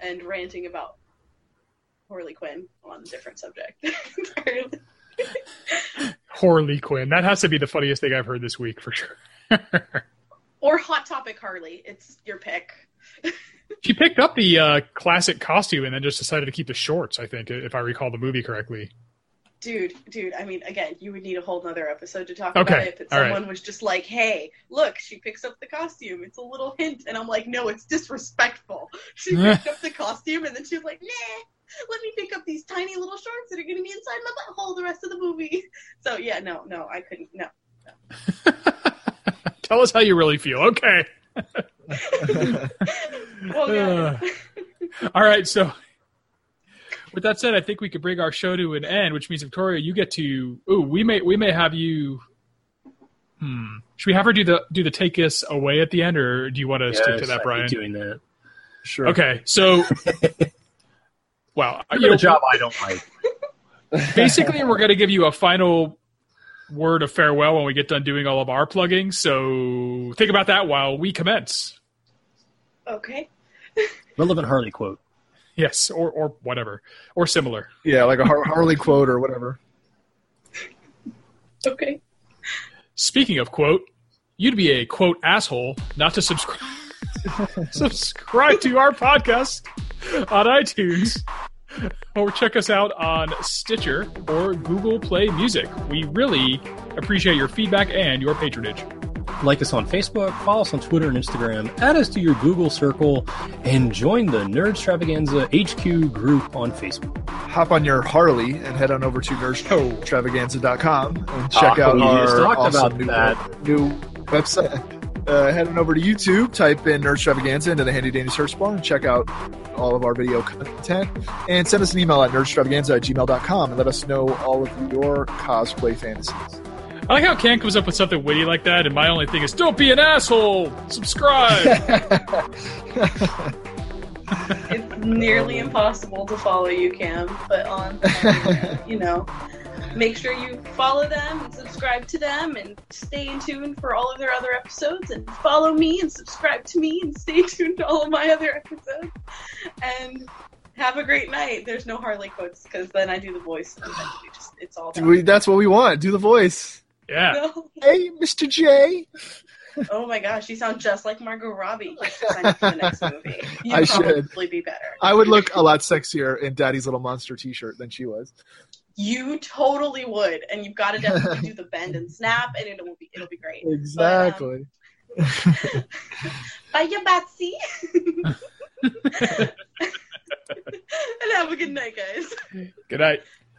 and ranting about Harley Quinn on a different subject. (laughs) Harley Quinn. That has to be the funniest thing I've heard this week for sure. or Hot Topic Harley. It's your pick. she picked up the uh, classic costume and then just decided to keep the shorts. I think, if I recall the movie correctly. Dude, dude, I mean, again, you would need a whole nother episode to talk Okay, about it. But all right. someone was just like, hey, look, she picks up the costume. It's a little hint. And I'm like, no, it's disrespectful. (laughs) She (laughs) picked up the costume and then she was like, nah, let me pick up these tiny little shorts that are going to be inside my butthole the rest of the movie. (laughs) So, yeah, no, no, I couldn't. No. Tell us how you really feel. Okay. Well, yeah. All right. So, with that said, I think we could bring our show to an end, which means Victoria, you get to. Ooh, we may we may have you. Hmm. Should we have her do the do the take us away at the end, or do you want to stick to that, I Brian? hate doing that. Sure. Okay. So, well, (laughs) I you know, a job I don't like. Basically, (laughs) we're going to give you a final word of farewell when we get done doing all of our plugging. So think about that while we commence. Okay. Relevant Harley quote. Yes, or or whatever, or similar. Yeah, like a Harley quote or whatever. Okay. Speaking of quote, you'd be a quote asshole not to subscribe (laughs) subscribe to our podcast on iTunes or check us out on Stitcher or Google Play Music. We really appreciate your feedback and your patronage. Like us on Facebook, follow us on Twitter and Instagram, add us to your Google circle, and join the Nerdstravaganza HQ group on Facebook. Hop on your Harley and head on over to nerdstravaganza.com and check Ah, out our awesome about new, that. new website. Uh, head on over to YouTube, type in Nerdstravaganza into the handy dandy search bar, and check out all of our video content. And send us an email at nerdstravaganza at gmail.com and let us know all of your cosplay fantasies. I like how Ken comes up with something witty like that, and my only thing is don't be an asshole. Subscribe. (laughs) It's nearly impossible to follow you, Cam, but on, um, you know, make sure you follow them and subscribe to them and stay in tune for all of their other episodes and follow me and subscribe to me and stay (laughs) tuned to all of my other episodes. And have a great night. There's no Harley quotes because then I do the voice and then we just, it's all done. we, that's what we want. Do the voice. Yeah. No. Hey, Mr. J. Oh my gosh, you sound just like Margot Robbie. (laughs) You should sign up for the next movie. You'd I should. probably be better. I would look a lot sexier in Daddy's Little Monster t shirt than she was. You totally would, and you've got to definitely do (laughs) the bend and snap, and it'll be it'll be great. Exactly. Uh, (laughs) Bye, you Batsy. and have a good night, guys. Good night.